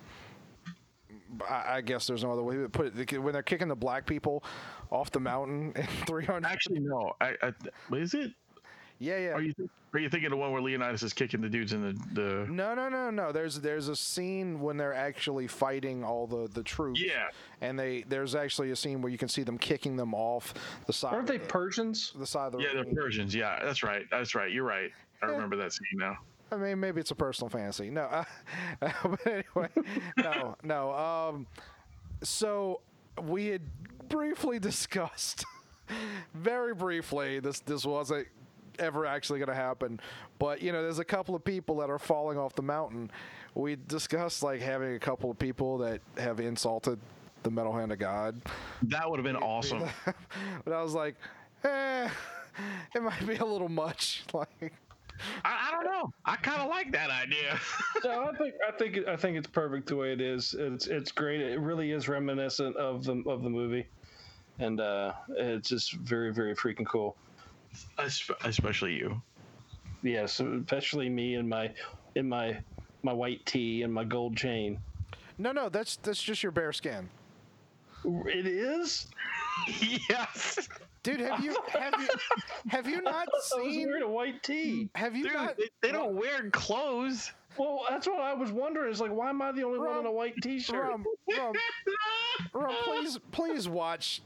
Speaker 2: I, I guess there's no other way to put it. When they're kicking the black people off the mountain in 300.
Speaker 1: Actually, no. I, I what is it?
Speaker 2: Yeah, yeah.
Speaker 1: Are you are you thinking the one where Leonidas is kicking the dudes in the the?
Speaker 2: No, no, no, no. There's there's a scene when they're actually fighting all the the troops.
Speaker 1: Yeah.
Speaker 2: And they there's actually a scene where you can see them kicking them off the side.
Speaker 3: Aren't
Speaker 2: of
Speaker 3: they
Speaker 2: the,
Speaker 3: Persians?
Speaker 2: the side of the
Speaker 1: Yeah,
Speaker 2: they're
Speaker 1: Persians. Yeah, that's right. That's right. You're right. I remember that scene now.
Speaker 2: I mean, maybe it's a personal fantasy. No, uh, but anyway, no, no. Um, so we had briefly discussed, very briefly. This this wasn't ever actually going to happen, but you know, there's a couple of people that are falling off the mountain. We discussed like having a couple of people that have insulted the metal hand of God,
Speaker 1: That would have been awesome.
Speaker 2: but I was like, eh, it might be a little much. Like,
Speaker 1: I, I don't know. I kind of like that idea.
Speaker 3: No, I think I think I think it's perfect the way it is. It's it's great. It really is reminiscent of the of the movie, and uh, it's just very very freaking cool.
Speaker 1: Espe- Especially you.
Speaker 3: Yes, especially me in my in my my white tee and my gold chain.
Speaker 2: no, no, that's that's just your bare skin.
Speaker 3: It is.
Speaker 1: yes,
Speaker 2: Dude, have you have you have you not
Speaker 3: I was
Speaker 2: seen?
Speaker 3: wearing a white tee.
Speaker 2: Have you
Speaker 1: dude,
Speaker 2: not?
Speaker 1: they, they don't wear clothes.
Speaker 3: Well, that's what I was wondering. Is like, why am I the only one in a white T-shirt?
Speaker 2: Rum, Rum, Rum, please, please watch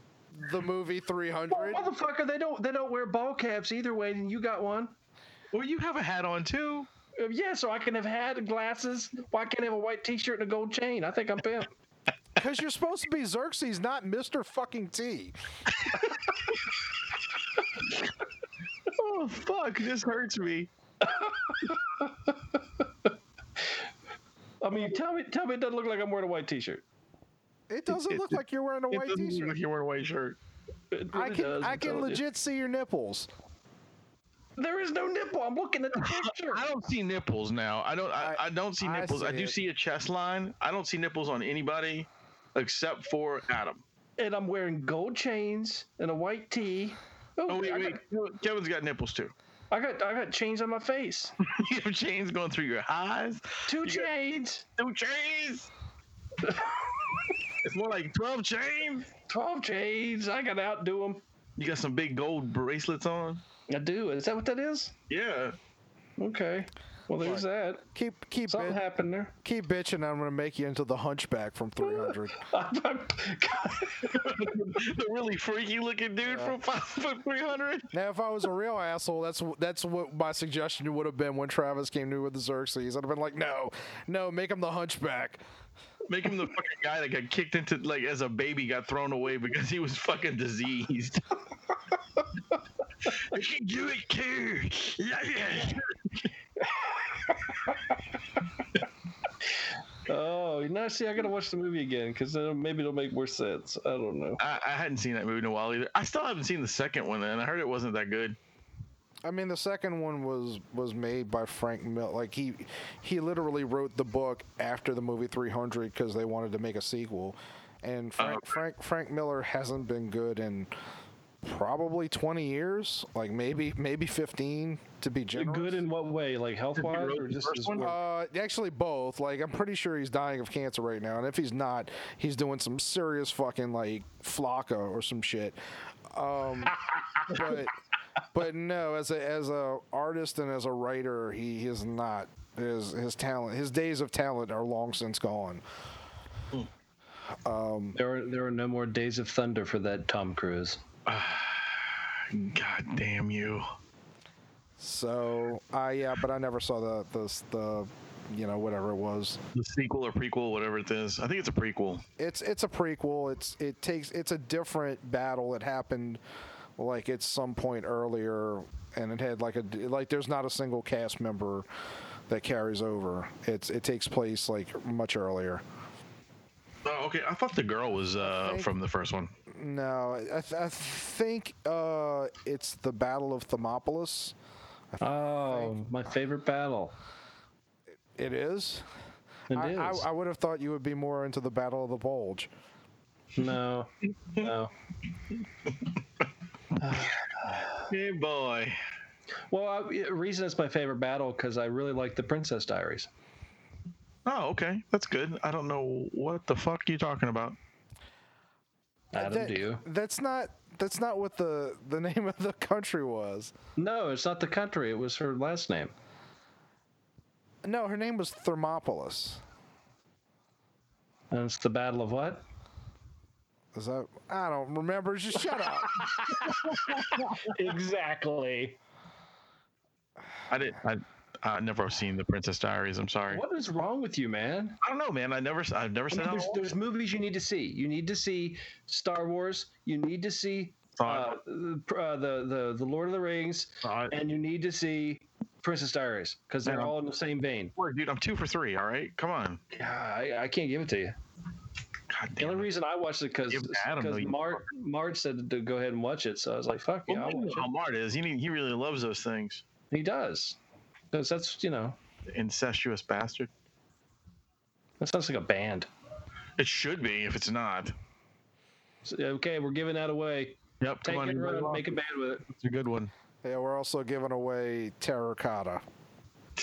Speaker 2: the movie 300.
Speaker 3: Well, motherfucker, they don't they don't wear ball caps either way. And you got one.
Speaker 1: Well, you have a hat on too.
Speaker 3: Uh, Yeah, so I can have hat and glasses. Why can't I have a white T-shirt and a gold chain? I think I'm pimp.
Speaker 2: Because you're supposed to be Xerxes, not Mr. fucking T.
Speaker 1: Oh fuck, this hurts me.
Speaker 3: I mean, tell me, tell me, it doesn't look like I'm wearing a white T-shirt.
Speaker 2: It doesn't
Speaker 1: it-
Speaker 2: look like you're wearing a
Speaker 1: It
Speaker 2: white
Speaker 1: doesn't look
Speaker 2: T-shirt.
Speaker 1: like you're wearing a white shirt.
Speaker 3: It
Speaker 2: I can I can
Speaker 3: telling you.
Speaker 2: legit see your nipples.
Speaker 3: There is no nipple. I'm looking at the picture.
Speaker 1: I don't see nipples now. I don't. I,
Speaker 2: I-
Speaker 1: I don't see nipples. I,
Speaker 2: see
Speaker 1: do
Speaker 2: it.
Speaker 1: see a chest line. I don't see nipples on anybody except for Adam.
Speaker 3: and I'm wearing gold chains and a white tee. Oh,
Speaker 1: Oh wait, wait.
Speaker 3: Got,
Speaker 1: Kevin's got nipples too.
Speaker 3: I got I got chains on my face.
Speaker 1: you have chains going through your eyes.
Speaker 3: Two
Speaker 1: You got-
Speaker 3: chains,
Speaker 1: Two chains. it's more like twelve chains.
Speaker 3: twelve chains. I got to outdo them.
Speaker 1: You got some big gold bracelets on.
Speaker 3: I do. Is that what that is?
Speaker 1: Yeah.
Speaker 3: Okay. Well, there's that.
Speaker 2: Keep keep
Speaker 3: Something
Speaker 2: bit-
Speaker 3: happened there.
Speaker 2: keep bitching. I'm gonna make you into the Hunchback from 300.
Speaker 1: the really freaky looking dude from five foot three hundred.
Speaker 2: now, if I was a real asshole, that's that's what my suggestion would have been when Travis came to with the Xerxes. I'd have been like, no, no, make him the Hunchback.
Speaker 1: Make him the fucking guy that got kicked into like as a baby got thrown away because he was fucking diseased. I can do it too.
Speaker 3: Oh, now see, I got to watch the movie again because maybe it'll make more sense. I don't know.
Speaker 1: I, I hadn't seen that movie in a while either. I still haven't seen the second one, and I heard it wasn't that good.
Speaker 2: I mean, the second one was was made by Frank Miller. Like he he literally wrote the book after the movie 300 because they wanted to make a sequel. And Frank
Speaker 1: okay.
Speaker 2: Frank Frank Miller hasn't been good in probably 20 years, like maybe maybe 15 to be generous.
Speaker 3: Good in what way? Like health wise, or just
Speaker 1: first
Speaker 3: his
Speaker 1: one?
Speaker 2: Uh, actually, both. Like, I'm pretty sure he's dying of cancer right now, and if he's not, he's doing some serious fucking like flocka or some shit. Um, but but no, as a as a artist and as a writer, he, he is not. His his talent, his days of talent are long since gone.
Speaker 3: Um there are there are no more days of thunder for that Tom Cruise.
Speaker 1: God damn you.
Speaker 2: So, I yeah, but I never saw the the the, you know, whatever it was.
Speaker 1: The sequel or prequel, whatever it is. I think it's a prequel.
Speaker 2: it's it's a prequel. It's it takes it's a different battle that happened like at some point earlier, and it had like a like there's not a single cast member that carries over. It's it takes place like much earlier.
Speaker 1: Oh, okay. I thought the girl was uh,
Speaker 2: think-
Speaker 1: from the first one.
Speaker 2: No, I, th- I think uh, it's the Battle of Thermopolis.
Speaker 3: Oh, my favorite battle.
Speaker 2: It is.
Speaker 3: It
Speaker 2: I, I. I would have thought you would be more into the Battle of the Bulge.
Speaker 3: No, no.
Speaker 1: Hey boy.
Speaker 3: Well, I, reason it's my favorite battle because I really like the Princess Diaries.
Speaker 1: Oh, okay. That's good. I don't know what the fuck you're talking about.
Speaker 3: Adam,
Speaker 2: That-
Speaker 3: do you?
Speaker 2: That's not that's not what the the name of the country was.
Speaker 3: No, it's not the country. It was her last name.
Speaker 2: No, her name was Thermopolis.
Speaker 3: And it's the Battle of what?
Speaker 2: Is that I don't remember. Just shut up.
Speaker 3: exactly.
Speaker 1: I did. I I never seen the Princess Diaries. I'm sorry.
Speaker 3: What is wrong with you, man?
Speaker 1: I don't know, man. I never. I've never
Speaker 3: I
Speaker 1: seen
Speaker 3: mean, there's, there's movies you need to see. You need to see Star Wars. You need to see uh, the, uh, the the the Lord of the Rings, and you need to see Princess Diaries because they're
Speaker 1: Yeah.
Speaker 3: all in the same vein.
Speaker 1: Look, dude, I'm two for three. All right, come on.
Speaker 3: Yeah, I, I can't give it to you.
Speaker 1: God
Speaker 3: The only
Speaker 1: it.
Speaker 3: reason I watched it because
Speaker 1: Give Adam, though,
Speaker 3: Marge, Marge said to go ahead and watch it, so I was like, "Fuck yeah,
Speaker 1: Well,
Speaker 3: I'll
Speaker 1: know
Speaker 3: watch
Speaker 1: how
Speaker 3: it."
Speaker 1: Mart is. He he really loves those things.
Speaker 3: He does, because that's you know
Speaker 1: Incestuous bastard.
Speaker 3: that sounds like a band.
Speaker 1: It should be if it's not.
Speaker 3: So, okay, we're giving that away.
Speaker 1: Yep.
Speaker 3: Take
Speaker 1: come on,
Speaker 3: it,
Speaker 1: everybody,
Speaker 3: run,
Speaker 1: walk.
Speaker 3: make a band with it.
Speaker 1: It's a good one.
Speaker 2: yeah, we're also giving away terracotta.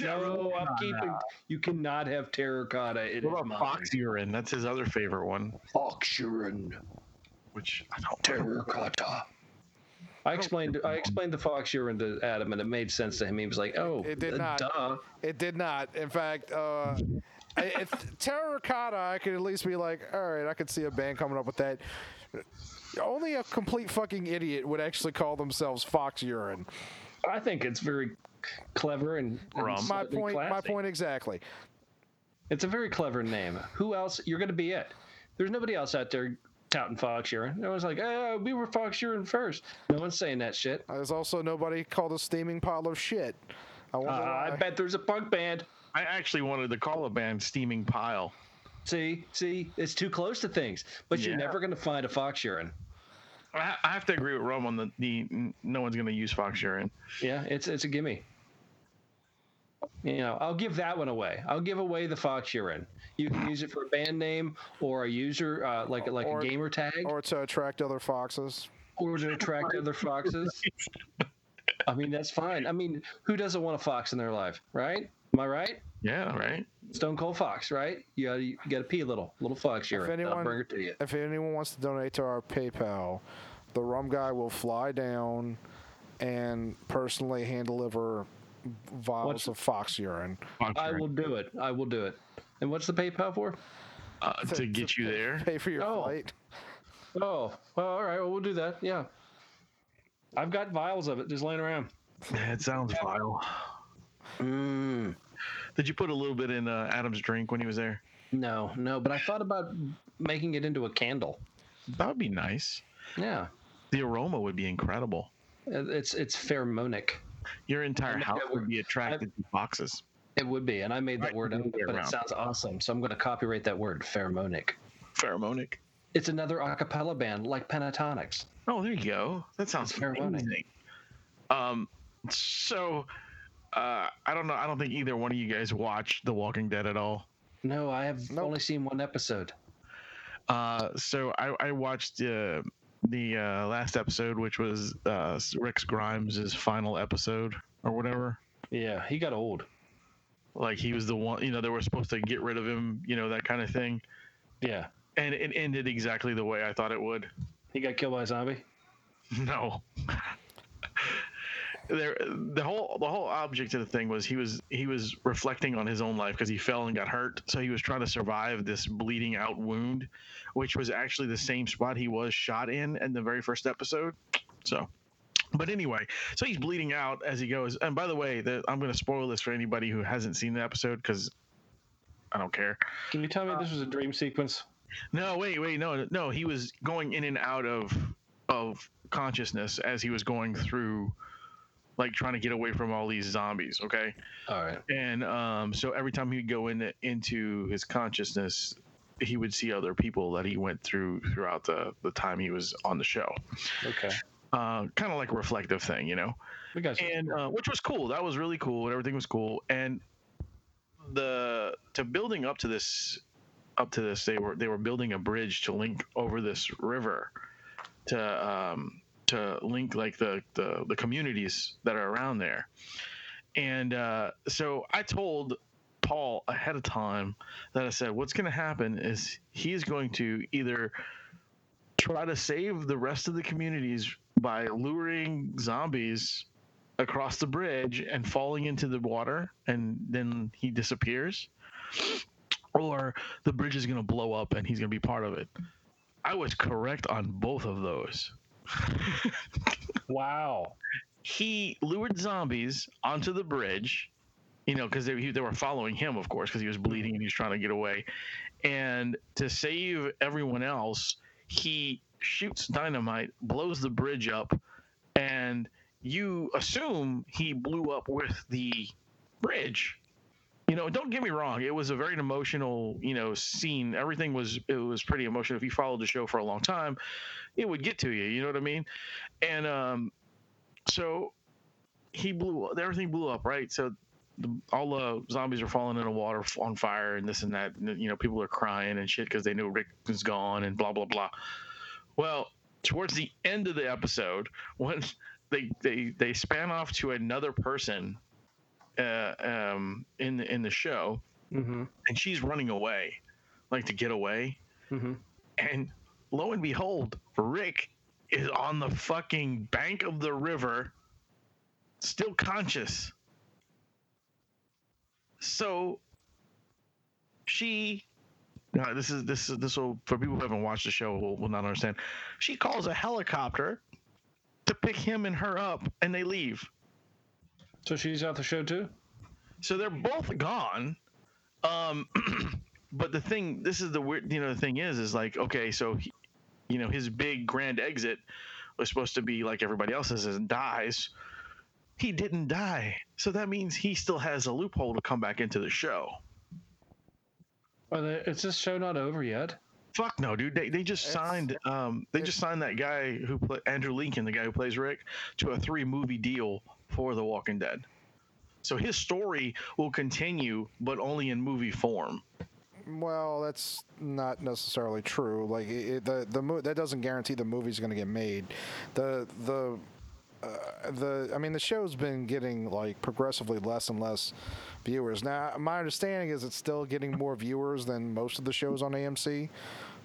Speaker 3: No, I'm keeping. You cannot have terracotta. It
Speaker 1: What
Speaker 3: is
Speaker 1: about. Fox urine? That's his other favorite one.
Speaker 3: Fox urine.
Speaker 1: which I don't.
Speaker 3: Terracotta. I explained I explained the fox urine to Adam, and it made sense to him. He was like, "Oh,
Speaker 2: It did
Speaker 3: uh,
Speaker 2: not.
Speaker 3: Duh.
Speaker 2: It did not. In fact, uh, I- Terracotta, I could at least be like, all right, I could see a band coming up with that. Only a complete fucking idiot would actually call themselves Fox Urine.
Speaker 3: I think it's very clever and, and
Speaker 2: My
Speaker 3: slightly
Speaker 2: point. My point exactly.
Speaker 3: It's a very clever name. Who else? You're going to be it. There's nobody else out there touting fox urine. Everyone's like, "Oh, we were fox urine first. No one's saying that shit.
Speaker 2: There's also nobody called a steaming pile of shit. I
Speaker 3: Uh, I bet there's a punk band.
Speaker 1: I actually wanted to call a band Steaming Pile.
Speaker 3: See, see, it's too close to things. But you're never going to find a fox urine.
Speaker 1: I, I have to agree with Rome on the, the no one's going to use Fox urine.
Speaker 3: Yeah, it's it's a gimme. You know, I'll give that one away. I'll give away the fox urine. You can use it for a band name or a user, uh, like like
Speaker 2: Or-
Speaker 3: a gamer tag, or,
Speaker 2: Or to attract other foxes.
Speaker 3: Or to attract other foxes. I mean, that's fine. I mean, who doesn't want a fox in their life, right? Am I right?
Speaker 1: Yeah, right.
Speaker 3: Stone Cold Fox, right? You gotta, you gotta pee a little, little fox urine. I'll
Speaker 2: anyone-
Speaker 3: bring it to you.
Speaker 2: If anyone wants to donate to our PayPal, the rum guy will fly down and personally hand deliver vials
Speaker 3: What's-
Speaker 2: of fox urine.
Speaker 1: Fox
Speaker 3: I
Speaker 1: urine.
Speaker 3: will do it. I will do it. And what's the PayPal for?
Speaker 1: uh, to get you there.
Speaker 2: Pay for your
Speaker 3: Oh.
Speaker 2: flight.
Speaker 3: Oh, well, all right. Well, we'll do that. Yeah. I've got vials of it just laying around.
Speaker 1: That sounds vile.
Speaker 3: Mm.
Speaker 1: Did you put a little bit in uh, Adam's drink when he was there?
Speaker 3: No, no, but I thought about making it into a candle.
Speaker 1: That would be nice.
Speaker 3: Yeah,
Speaker 1: The aroma would be incredible.
Speaker 3: It's it's pheromonic.
Speaker 1: Your entire house would be attracted to boxes.
Speaker 3: It would be, and I made that
Speaker 1: Right,
Speaker 3: word up,
Speaker 1: the other way
Speaker 3: but it sounds awesome. So I'm going to copyright that word, pheromonic.
Speaker 1: Pheromonic.
Speaker 3: It's another a cappella band like Pentatonix.
Speaker 1: Oh, there you go. That sounds
Speaker 3: It's pheromonic.
Speaker 1: amazing. Um, so uh, I don't know. I don't think either one of you guys watched The Walking Dead at all.
Speaker 3: No, I have
Speaker 2: Nope.
Speaker 3: only seen one episode.
Speaker 1: Uh, so I, I watched uh, the uh, last episode, which was uh, Rex Grimes' final episode or whatever.
Speaker 3: Yeah, he got old.
Speaker 1: Like he was the one, you know, they were supposed to get rid of him, you know, that kind of thing.
Speaker 3: Yeah,
Speaker 1: And it ended exactly the way I thought it would.
Speaker 3: he got killed by a zombie.
Speaker 1: No. There the whole the whole object of the thing was he was he was reflecting on his own life because he fell and got hurt so he was trying to survive this bleeding out wound which was actually the same spot he was shot in in the very first episode so but anyway so he's bleeding out as he goes and by the way the, i'm going to spoil this for anybody who hasn't seen the episode because i don't care
Speaker 3: Can you tell me this was a dream sequence?
Speaker 1: no, wait, wait, no, no. He was going in and out of of consciousness as he was going through, like trying to get away from all these zombies. Okay,
Speaker 3: All right.
Speaker 1: and um, so every time he would go in into his consciousness, he would see other people that he went through throughout the the time he was on the show.
Speaker 3: Okay.
Speaker 1: Uh, kind of like a reflective thing, you know
Speaker 3: We got
Speaker 1: and uh, which was cool. That was really cool, and everything was cool. And the to building up to this, up to this, they were they were building a bridge to link over this river, to um, to link like the, the the communities that are around there. And uh, so I told Paul ahead of time that I said, what's going to happen is he's going to either try to save the rest of the communities by luring zombies across the bridge and falling into the water and then he disappears or the bridge is going to blow up and he's going to be part of it i was correct on both of those
Speaker 3: Wow.
Speaker 1: he lured zombies onto the bridge you know because they, they were following him of course because he was bleeding and he was trying to get away and to save everyone else he shoots dynamite blows the bridge up and you assume he blew up with the bridge you know don't get me wrong it was a very emotional you know scene. Everything was it was pretty emotional. If you followed the show for a long time it would get to you you know what i mean? And um so he blew everything blew up right? So the, all the zombies are falling in the water on fire and this and that and, you know people are crying and shit because they know rick is gone and blah blah blah. Well towards the end of the episode when they they they span off to another person uh, um, in the in the show
Speaker 3: Mm-hmm.
Speaker 1: and she's running away like to get away
Speaker 3: Mm-hmm.
Speaker 1: and lo and behold Rick is on the fucking bank of the river, still conscious. So she now this is this is this will for people who haven't watched the show will, will not understand. She calls a helicopter to pick him and her up and they leave.
Speaker 3: So she's out the show too.
Speaker 1: So they're both gone. Um, but the thing, this is the weird, you know, the thing is, is like, okay, so, he, you know, his big grand exit was supposed to be like everybody else's and dies. He didn't die. So that means he still has a loophole to come back into the show.
Speaker 3: Are they, is this show not over yet?
Speaker 1: Fuck no, dude. They, they just
Speaker 2: It's-
Speaker 1: signed um they just signed that guy who play Andrew Lincoln, the guy who plays Rick, to a three movie deal for The Walking Dead. So his story will continue, but only in movie form.
Speaker 2: Well, that's not necessarily true. Like it, the the mo- that doesn't guarantee the movie's going to get made. The the uh, the I mean the show's been getting like progressively less and less viewers. Now, my understanding is it's still getting more viewers than most of the shows on AMC,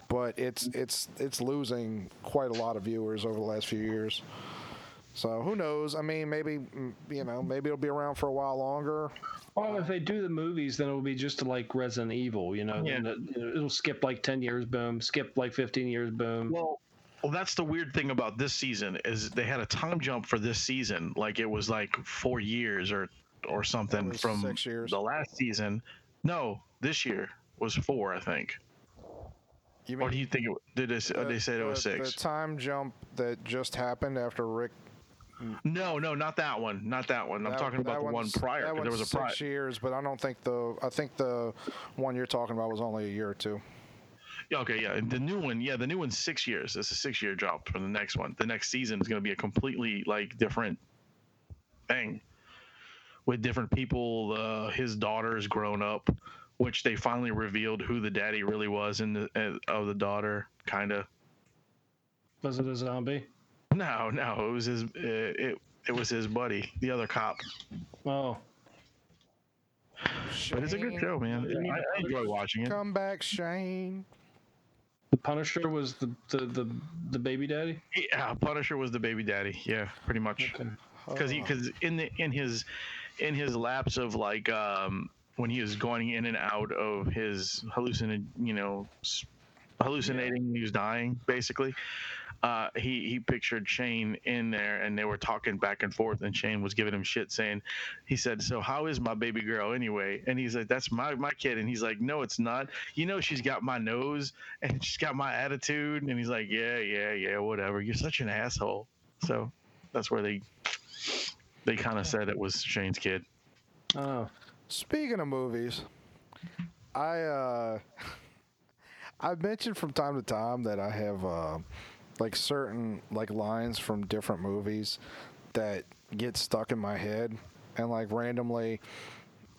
Speaker 2: but it's it's it's losing quite a lot of viewers over the last few years. So who knows? I mean, maybe mm, you know, maybe it'll be around for a while longer.
Speaker 3: Well, if they do the movies, then it'll be just like Resident Evil. You know,
Speaker 1: Yeah.
Speaker 3: and it- it'll skip like ten years, boom. Skip like fifteen years, boom.
Speaker 1: Well, well, that's the weird thing about this season is they had a time jump for this season. Like it was like four years or or something from
Speaker 2: six years.
Speaker 1: the last season. No, this year was four, I think.
Speaker 2: You
Speaker 1: Or do you think it did? They,
Speaker 2: the-
Speaker 1: they said it was
Speaker 2: the-
Speaker 1: six?
Speaker 2: The time jump that just happened after Rick
Speaker 1: no, no, not that one. Not that one. I'm
Speaker 2: That-
Speaker 1: talking about the one prior.
Speaker 2: That
Speaker 1: 'cause there was a prior.
Speaker 2: six years, but I don't think the I think the one you're talking about was only a year or two.
Speaker 1: Yeah, okay, yeah. The new one, yeah, the new one's six years. It's a six year drop for the next one. The next season is going to be a completely like different thing with different people. Uh, his daughter's grown up, which they finally revealed who the daddy really was in the uh, of the daughter, kind of.
Speaker 3: Was it a zombie?
Speaker 1: No, no, it was his. Uh, it it was his buddy, the other cop.
Speaker 3: Oh,
Speaker 1: But it's a good show, man. I, I enjoy watching it.
Speaker 2: Come back, Shane.
Speaker 3: the Punisher was the the the, the baby daddy.
Speaker 1: Yeah, Punisher was the baby daddy. Yeah, pretty much.
Speaker 3: Okay.
Speaker 1: because he because in the in his in his lapse of like um when he was going in and out of his hallucin you know s- hallucinating he was dying basically uh he he pictured shane in there and they were talking back and forth and shane was giving him shit saying he said so how is my baby girl anyway? And he's like that's my my kid. And he's like no it's not. You know she's got my nose and she's got my attitude. And he's like yeah yeah yeah whatever. You're such an asshole. So that's where they they kind of said it was Shane's kid.
Speaker 3: Oh,
Speaker 2: Speaking of movies, I uh I've mentioned from time to time that I have uh like certain like lines from different movies that get stuck in my head and like randomly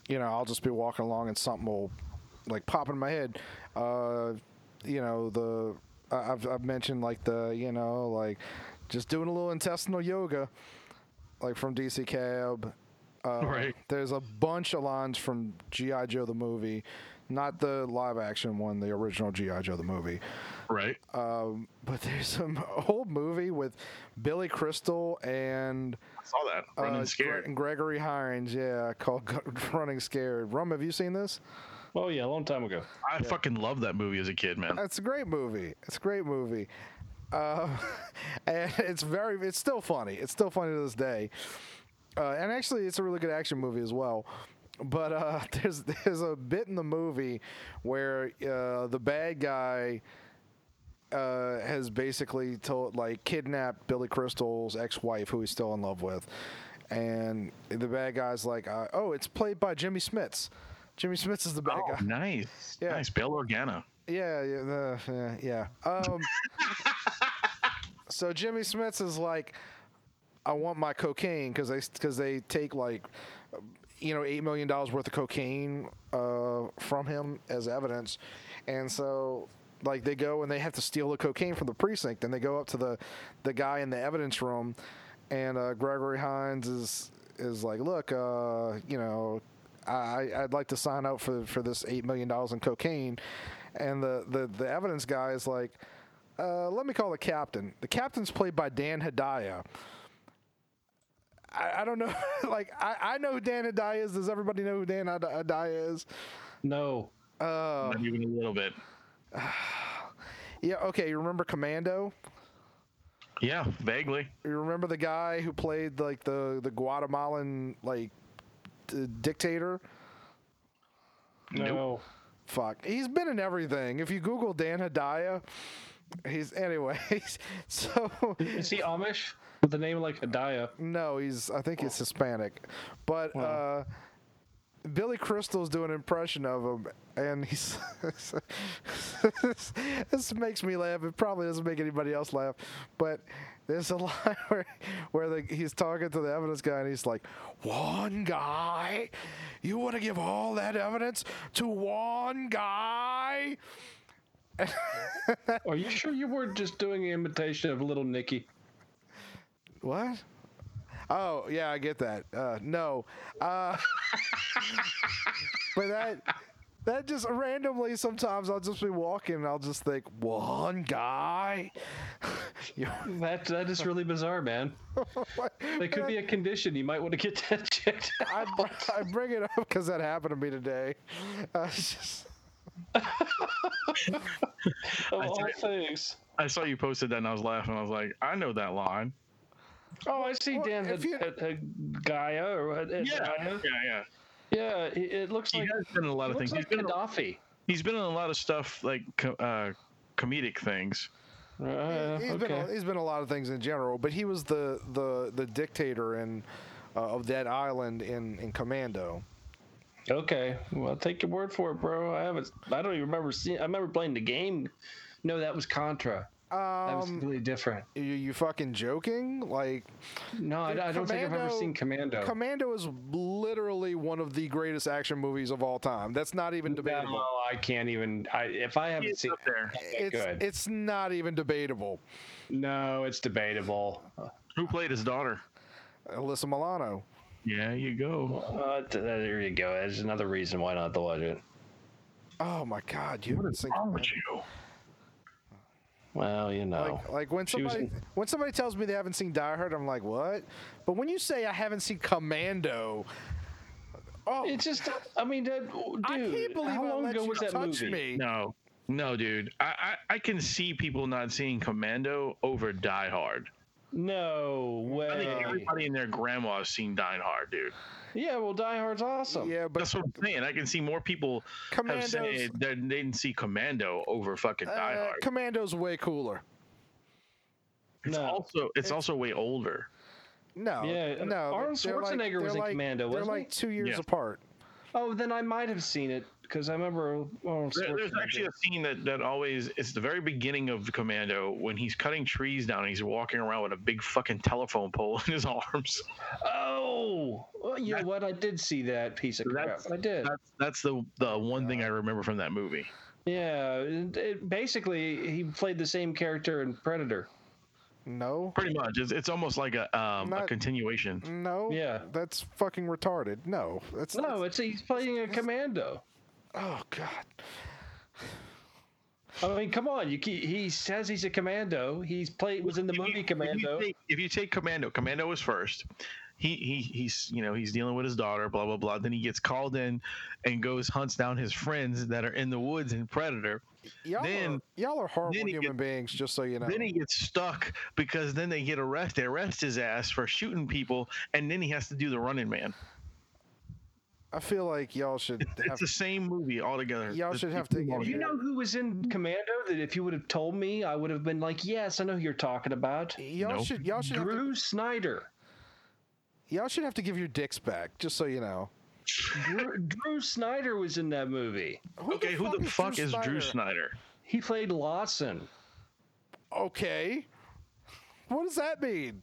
Speaker 2: you know, I'll just be walking along and something will like pop in my head. Uh you know, the I've I've mentioned like the, you know, like just doing a little intestinal yoga like from DC Cab. Uh,
Speaker 1: Right.
Speaker 2: There's a bunch of lines from GI Joe the movie, not the live action one, the original GI Joe the movie.
Speaker 1: Right.
Speaker 2: Um, but there's some old movie with Billy Crystal and
Speaker 1: I saw that. Running
Speaker 2: uh,
Speaker 1: scared.
Speaker 2: Gre- Gregory Hines, yeah, called Running Scared. Rum, have you seen this?
Speaker 3: oh yeah, a long time ago.
Speaker 1: I fucking loved that movie as a kid, man.
Speaker 2: It's a great movie. It's a great movie. Uh, and it's very, it's still funny. It's still funny to this day. Uh, and actually, it's a really good action movie as well. But uh, there's there's a bit in the movie where uh, the bad guy uh, has basically told like kidnapped Billy Crystal's ex-wife, who he's still in love with, and the bad guy's like, uh, "Oh, it's played by Jimmy Smits. Jimmy Smits is the bad
Speaker 1: Oh,
Speaker 2: guy."
Speaker 1: nice.
Speaker 2: Yeah.
Speaker 1: Nice. Bail Organa.
Speaker 2: Yeah, yeah, yeah, yeah. Um, so Jimmy Smits is like, I want my cocaine because they because they take like, you know, eight million dollars worth of cocaine uh, from him as evidence, and so like they go and they have to steal the cocaine from the precinct, and they go up to the the guy in the evidence room, and uh, Gregory Hines is is like, look, uh, you know, I, I'd like to sign up for for this eight million dollars in cocaine, and the, the the evidence guy is like, uh, let me call the captain. The captain's played by Dan Hedaya. I, I don't know. like I, I know who Dan Hedaya is. Does everybody know who Dan Heda- Hedaya is?
Speaker 3: No.
Speaker 2: Uh,
Speaker 1: Not even a little bit.
Speaker 2: yeah. Okay. You remember Commando?
Speaker 1: Yeah, vaguely.
Speaker 2: You remember the guy who played like the the Guatemalan like d- dictator?
Speaker 3: No.
Speaker 2: Fuck. He's been in everything. If you Google Dan Hedaya, he's anyways. So
Speaker 3: Is he Amish? With the name like Hadaya.
Speaker 2: no, he's I think he's Hispanic, but uh, Billy Crystal's doing an impression of him, and he's this makes me laugh. It probably doesn't make anybody else laugh, but there's a line where where the, he's talking to the evidence guy, and he's like, "One guy, you want to give all that evidence to one guy?"
Speaker 3: Are you sure you weren't just doing an imitation of Little Nicky?
Speaker 2: What? Oh yeah, I get that. Uh, no, uh, but that that just randomly sometimes I'll just be walking and I'll just think one guy.
Speaker 3: That that is really bizarre, man. That could be a condition. You might want to get that checked
Speaker 2: I, br- I bring it up because that happened to me today. Uh, just,
Speaker 3: Of all things.
Speaker 1: I saw you posted that and I was laughing. I was like, I know that line.
Speaker 3: Oh, I see
Speaker 2: Well,
Speaker 3: Dan
Speaker 2: if
Speaker 3: Had-
Speaker 2: you-
Speaker 3: Had- Had- Gaia or Had- Had-
Speaker 1: Yeah,
Speaker 3: Gaia.
Speaker 1: yeah.
Speaker 3: Yeah, it, it looks
Speaker 1: He
Speaker 3: like
Speaker 1: has been in a lot of things.
Speaker 3: like
Speaker 1: He's been,
Speaker 3: Gaddafi.
Speaker 1: he's been in a lot of stuff like co- uh, comedic things.
Speaker 3: Uh,
Speaker 2: he's
Speaker 3: okay.
Speaker 2: been he's been a lot of things in general, but he was the the the dictator in uh, of that island in in Commando.
Speaker 3: Okay, well, I'll take your word for it, bro. I haven't. I don't even remember seeing. I remember playing the game. No, that was Contra. That was
Speaker 2: Um,
Speaker 3: completely different.
Speaker 2: you, you fucking joking? Like
Speaker 3: No, I,
Speaker 2: Dude,
Speaker 3: I don't think I've ever seen Commando.
Speaker 2: Commando is literally one of the greatest action movies of all time. That's not even debatable.
Speaker 3: No, I can't even. I if I haven't
Speaker 1: It's
Speaker 3: seen.
Speaker 1: up there.
Speaker 2: it's
Speaker 3: good.
Speaker 2: it's not even debatable.
Speaker 3: No, it's debatable.
Speaker 1: Who played his daughter?
Speaker 2: Alyssa Milano.
Speaker 1: Yeah, you go.
Speaker 3: Uh, there you go. There's another reason why not to watch it.
Speaker 2: Oh my God, you haven't seen
Speaker 1: wrong with you?
Speaker 3: Well, you know.
Speaker 2: Like, like when
Speaker 3: She was
Speaker 2: somebody when somebody tells me they haven't seen Die Hard, I'm like, what? But when you say I haven't seen Commando, oh,
Speaker 3: It's just. I mean, that, dude.
Speaker 2: I can't believe
Speaker 3: how long ago was that movie?
Speaker 2: me.
Speaker 1: No, no, dude. I, I I can see people not seeing Commando over Die Hard.
Speaker 3: No way.
Speaker 1: I think everybody and their grandma has seen Die Hard, dude.
Speaker 3: Yeah, well, Die Hard's awesome.
Speaker 2: yeah, but
Speaker 1: That's what I'm saying. I can see more people have
Speaker 2: Commando's
Speaker 1: said that they didn't see Commando over fucking Die
Speaker 2: uh,
Speaker 1: Hard.
Speaker 2: Commando's way cooler.
Speaker 1: It's
Speaker 3: No.
Speaker 1: also it's also way older.
Speaker 2: No,
Speaker 3: Yeah,
Speaker 2: no.
Speaker 3: Arnold
Speaker 2: they're like-
Speaker 3: Schwarzenegger was in
Speaker 2: like-
Speaker 3: Commando,
Speaker 2: They're
Speaker 3: wasn't he?
Speaker 2: like two years
Speaker 1: Yeah.
Speaker 2: apart.
Speaker 3: Oh, then I might have seen it because I remember. Arnold
Speaker 1: There, there's actually a scene that, that always it's the very beginning of Commando when he's cutting trees down and he's walking around with a big fucking telephone pole in his arms.
Speaker 3: Oh, well, you know what? I did see that piece of crap.
Speaker 1: That's-
Speaker 3: I did.
Speaker 1: That's that's the the one thing I remember from that movie.
Speaker 3: Yeah, it, it- basically, he played the same character in Predator.
Speaker 2: No,
Speaker 1: Pretty much, it's, it's almost like a um, a continuation.
Speaker 2: no.
Speaker 3: Yeah.
Speaker 2: that's fucking retarded. No, that's
Speaker 3: No, it's he's playing a commando.
Speaker 2: Oh God.
Speaker 3: I mean, come on. You ke- he says he's a commando. He's played was in the
Speaker 1: If you-
Speaker 3: movie
Speaker 1: if
Speaker 3: Commando.
Speaker 1: you, take, if you take Commando, Commando was first. He, he he's you know he's dealing with his daughter, blah blah blah. Then he gets called in and goes hunts down his friends that are in the woods in Predator.
Speaker 2: Y'all
Speaker 1: Then-
Speaker 2: are y'all are horrible
Speaker 1: then he
Speaker 2: human beings. Just so you know.
Speaker 1: Then he gets stuck because then they get arrested. They arrest his ass for shooting people, and then he has to do the running man.
Speaker 2: I feel like y'all should have.
Speaker 1: It's the same movie altogether.
Speaker 2: Y'all should have to
Speaker 1: same
Speaker 3: you know who was in Commando? That if you would have told me, I would have been like, "Yes, I know who you're talking about."
Speaker 2: y'all
Speaker 1: Nope.
Speaker 2: should y'all should have to,
Speaker 3: Drew Snyder.
Speaker 2: y'all should have to give your dicks back. Just so you know.
Speaker 3: Drew, Drew Snyder was in that movie.
Speaker 2: Who
Speaker 1: Okay, who the fuck is Drew
Speaker 2: Snyder?
Speaker 1: Snyder?
Speaker 3: He played Lawson.
Speaker 2: Okay. What does that mean?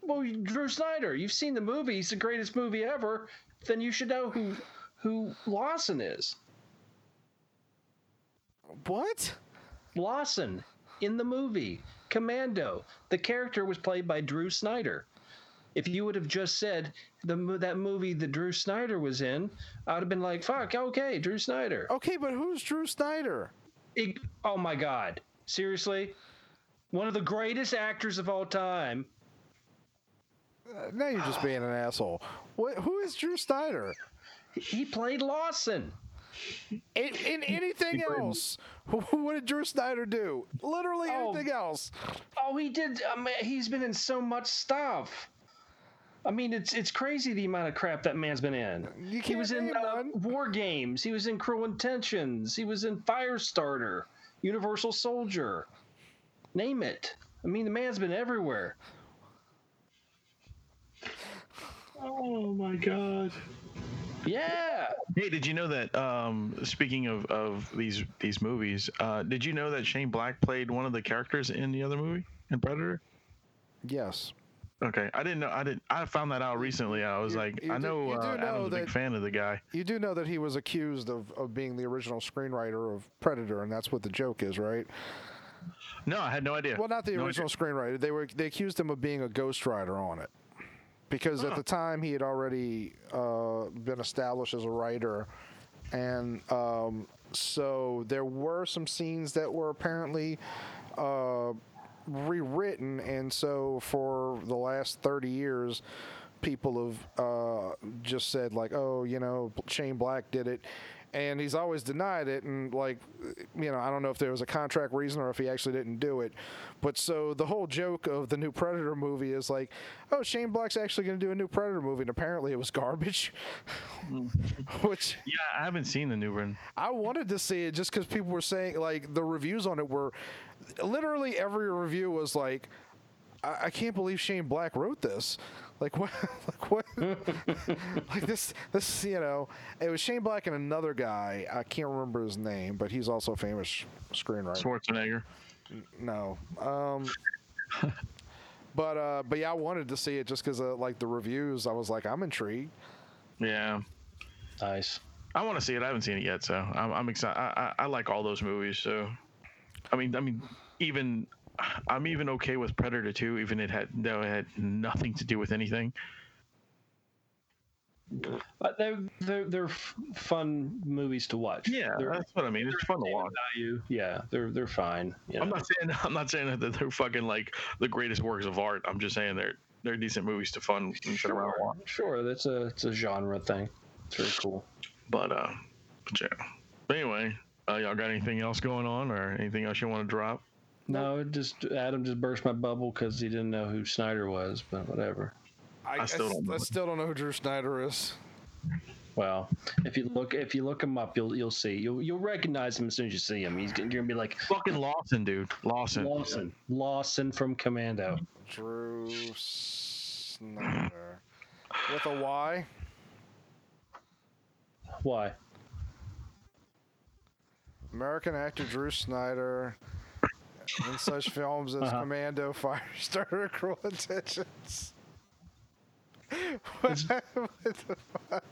Speaker 3: Well, Drew Snyder. You've seen the movie. He's the greatest movie ever. Then you should know who who Lawson is.
Speaker 2: What?
Speaker 3: Lawson in the movie Commando. The character was played by Drew Snyder. If you would have just said the that movie that Drew Snyder was in, I would have been like, "Fuck, okay, Drew Snyder."
Speaker 2: Okay, but who's Drew Snyder?
Speaker 3: It- oh my God, Seriously? One of the greatest actors of all time.
Speaker 2: Uh, now you're just being an asshole. What, who is Drew Snyder?
Speaker 3: He played Lawson.
Speaker 2: In, in anything else, what did Drew Snyder do? Literally
Speaker 3: Oh.
Speaker 2: anything else.
Speaker 3: Oh, he did. I mean, he's been in so much stuff. I mean, it's it's crazy the amount of crap that man's been in. He was in uh. War Games. He was in Cruel Intentions. He was in Firestarter, Universal Soldier. Name it. I mean, the man's been everywhere.
Speaker 1: Oh my god.
Speaker 3: Yeah.
Speaker 1: Hey, did you know that? Um, speaking of, of these these movies, uh, did you know that Shane Black played one of the characters in the other movie in Predator?
Speaker 2: Yes.
Speaker 1: Okay, I didn't know. I didn't. I found that out recently. I was
Speaker 2: You-
Speaker 1: like,
Speaker 2: you
Speaker 1: I
Speaker 2: do-
Speaker 1: know
Speaker 2: you do
Speaker 1: uh,
Speaker 2: know
Speaker 1: Adam's a big
Speaker 2: that-
Speaker 1: fan of the guy.
Speaker 2: You do know that he was accused of, of being the original screenwriter of Predator, and that's what the joke is, right?
Speaker 1: No, I had no idea.
Speaker 2: Well, not the
Speaker 1: No
Speaker 2: original screenwriter. They were they accused him of being a ghostwriter on it, because at the time he had already uh, been established as a writer, and um, so there were some scenes that were apparently uh, rewritten, and so for the last thirty years. People have uh, just said like, "Oh, you know, Shane Black did it," and he's always denied it. And like, you know, I don't know if there was a contract reason or if he actually didn't do it. But so the whole joke of the new Predator movie is like, "Oh, Shane Black's actually going to do a new Predator movie," and apparently it was garbage. Which
Speaker 1: Yeah, I haven't seen the new one.
Speaker 2: I wanted to see it just because people were saying like the reviews on it were literally every review was like, I, I can't believe Shane Black wrote this. Like what? like what? like this? This you know? It was Shane Black and another guy. I can't remember his name, but he's also a famous screenwriter.
Speaker 1: Schwarzenegger.
Speaker 2: No. Um. But uh, but yeah, I wanted to see it just because uh, like the reviews. I was like, I'm intrigued.
Speaker 1: Yeah,
Speaker 3: Nice.
Speaker 1: I want to see it. I haven't seen it yet, so I'm, I'm excited. I, I, I like all those movies. So, I mean, I mean, even I'm even okay with Predator 2, even it had though it had nothing to do with anything.
Speaker 3: But they're they're they're fun movies to watch.
Speaker 1: Yeah,
Speaker 3: They're-
Speaker 1: that's what I mean. It's fun to watch.
Speaker 3: value. Yeah, they're they're fine. you
Speaker 1: I'm not saying I'm not saying that they're fucking like the greatest works of art. I'm just saying they're they're decent movies to fun and sit around watch.
Speaker 3: Sure, that's a it's a genre thing. It's very cool.
Speaker 1: But uh, but yeah. But anyway, uh, y'all got anything else going on or anything else you want to drop?
Speaker 3: No, it just Adam just burst my bubble because he didn't know who Snyder was, but whatever.
Speaker 1: I still don't know.
Speaker 2: I still don't know who Drew Snyder is.
Speaker 3: Well, if you look if you look him up, you'll you'll see you'll you'll recognize him as soon as you see him. He's gonna, you're gonna be like
Speaker 1: Fucking Lawson, dude. Lawson.
Speaker 3: Lawson, Lawson from Commando.
Speaker 2: Drew Snyder with a Y.
Speaker 3: Why?
Speaker 2: American actor Drew Snyder in such films as
Speaker 3: Uh-huh.
Speaker 2: Commando, Firestarter, Cruel Intentions. What the fuck?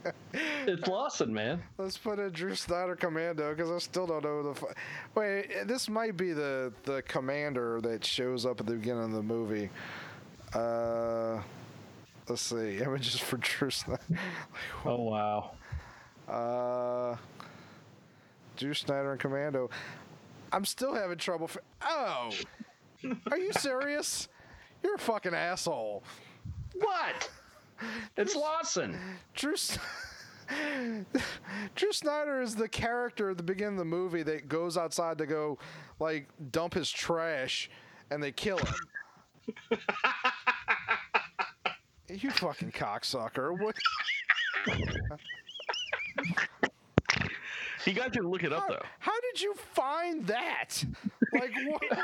Speaker 3: It's Lawson, man.
Speaker 2: Let's put a Drew Snyder Commando because I still don't know the. Fu- Wait, this might be the the commander that shows up at the beginning of the movie. Uh, let's see images for Drew Snyder.
Speaker 3: Oh wow.
Speaker 2: Uh, Drew Snyder and Commando. I'm still having trouble. F- oh, are you serious? You're a fucking asshole.
Speaker 3: What? It's Lawson.
Speaker 2: Drew. Drew Snyder is the character at the beginning of the movie that goes outside to go, like, dump his trash, and they kill him. you fucking cocksucker! What?
Speaker 1: He got you to look it up
Speaker 2: How,
Speaker 1: though.
Speaker 2: how did you find that? Like what?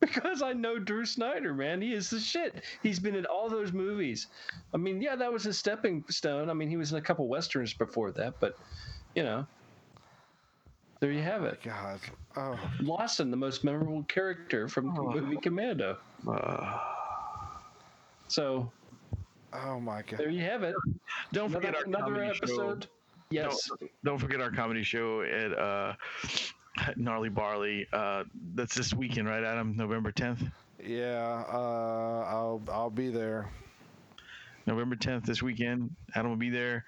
Speaker 3: Because I know Drew Snyder, man. He is the shit. He's been in all those movies. I mean, yeah, that was his stepping stone. I mean, he was in a couple westerns before that, but you know, there you have it.
Speaker 2: God. Oh.
Speaker 3: Lawson, the most memorable character from the movie Commando.
Speaker 1: Uh,
Speaker 3: So
Speaker 2: Oh my God.
Speaker 3: there you have it.
Speaker 1: don't
Speaker 3: Another,
Speaker 1: forget our
Speaker 3: another episode.
Speaker 1: show.
Speaker 3: Yes.
Speaker 1: Don't, don't forget our comedy show at uh, Gnarly Barley. Uh, that's this weekend, right, Adam? November 10th.
Speaker 2: Yeah. Uh. I'll. I'll be there.
Speaker 1: November 10th this weekend. Adam will be there.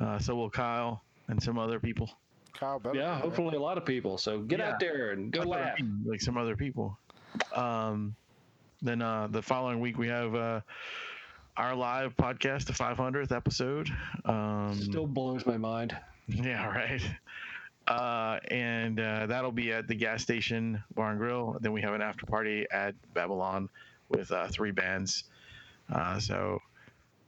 Speaker 1: Uh, so will Kyle and some other people.
Speaker 2: Kyle better.
Speaker 3: Yeah,
Speaker 2: there.
Speaker 3: hopefully a lot of people. So get
Speaker 1: Yeah.
Speaker 3: out there and go
Speaker 1: That's what I
Speaker 3: laugh.
Speaker 1: mean, like some other people. Um, then uh, the following week we have uh, our live podcast, the 500th episode. Um,
Speaker 3: Still blows my mind.
Speaker 1: yeah, right. Uh, and uh, that'll be at the gas station bar and grill. Then we have an after party at Babylon with uh, three bands. Uh, so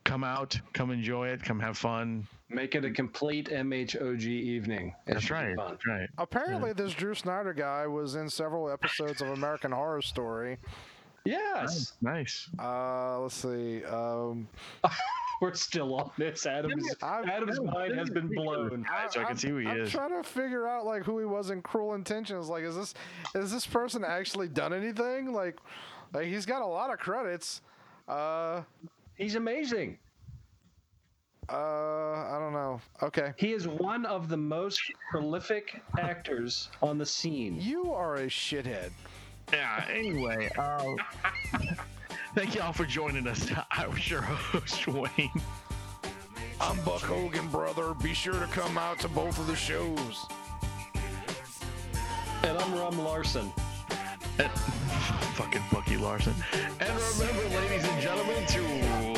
Speaker 1: come out, come enjoy it, come have fun.
Speaker 3: Make it a complete MHOG evening.
Speaker 1: That's
Speaker 3: should
Speaker 1: right.
Speaker 3: fun.
Speaker 1: That's right.
Speaker 2: Apparently, this Drew Snyder guy was in several episodes of American Horror Story.
Speaker 3: Yes,
Speaker 1: Nice.
Speaker 2: Uh, let's see. Um,
Speaker 3: we're still on this. Adam's
Speaker 2: I'm-
Speaker 3: Adam's mind has been blown.
Speaker 1: So I can see who he
Speaker 2: I'm
Speaker 1: is.
Speaker 2: trying to figure out like who he was in Cruel Intentions. Like, is this is this person actually done anything? Like, like he's got a lot of credits. Uh,
Speaker 3: He's amazing.
Speaker 2: uh, I don't know. Okay,
Speaker 3: He is one of the most prolific actors on the scene.
Speaker 2: you are a shithead.
Speaker 1: Yeah. Anyway, uh, thank y'all for joining us. I was your host, Wayne.
Speaker 2: I'm Buck Hogan, brother. Be sure to come out to both of the shows.
Speaker 3: And I'm Rum Larson.
Speaker 1: And, Fucking Bucky Larson. And remember, ladies and gentlemen, to keep it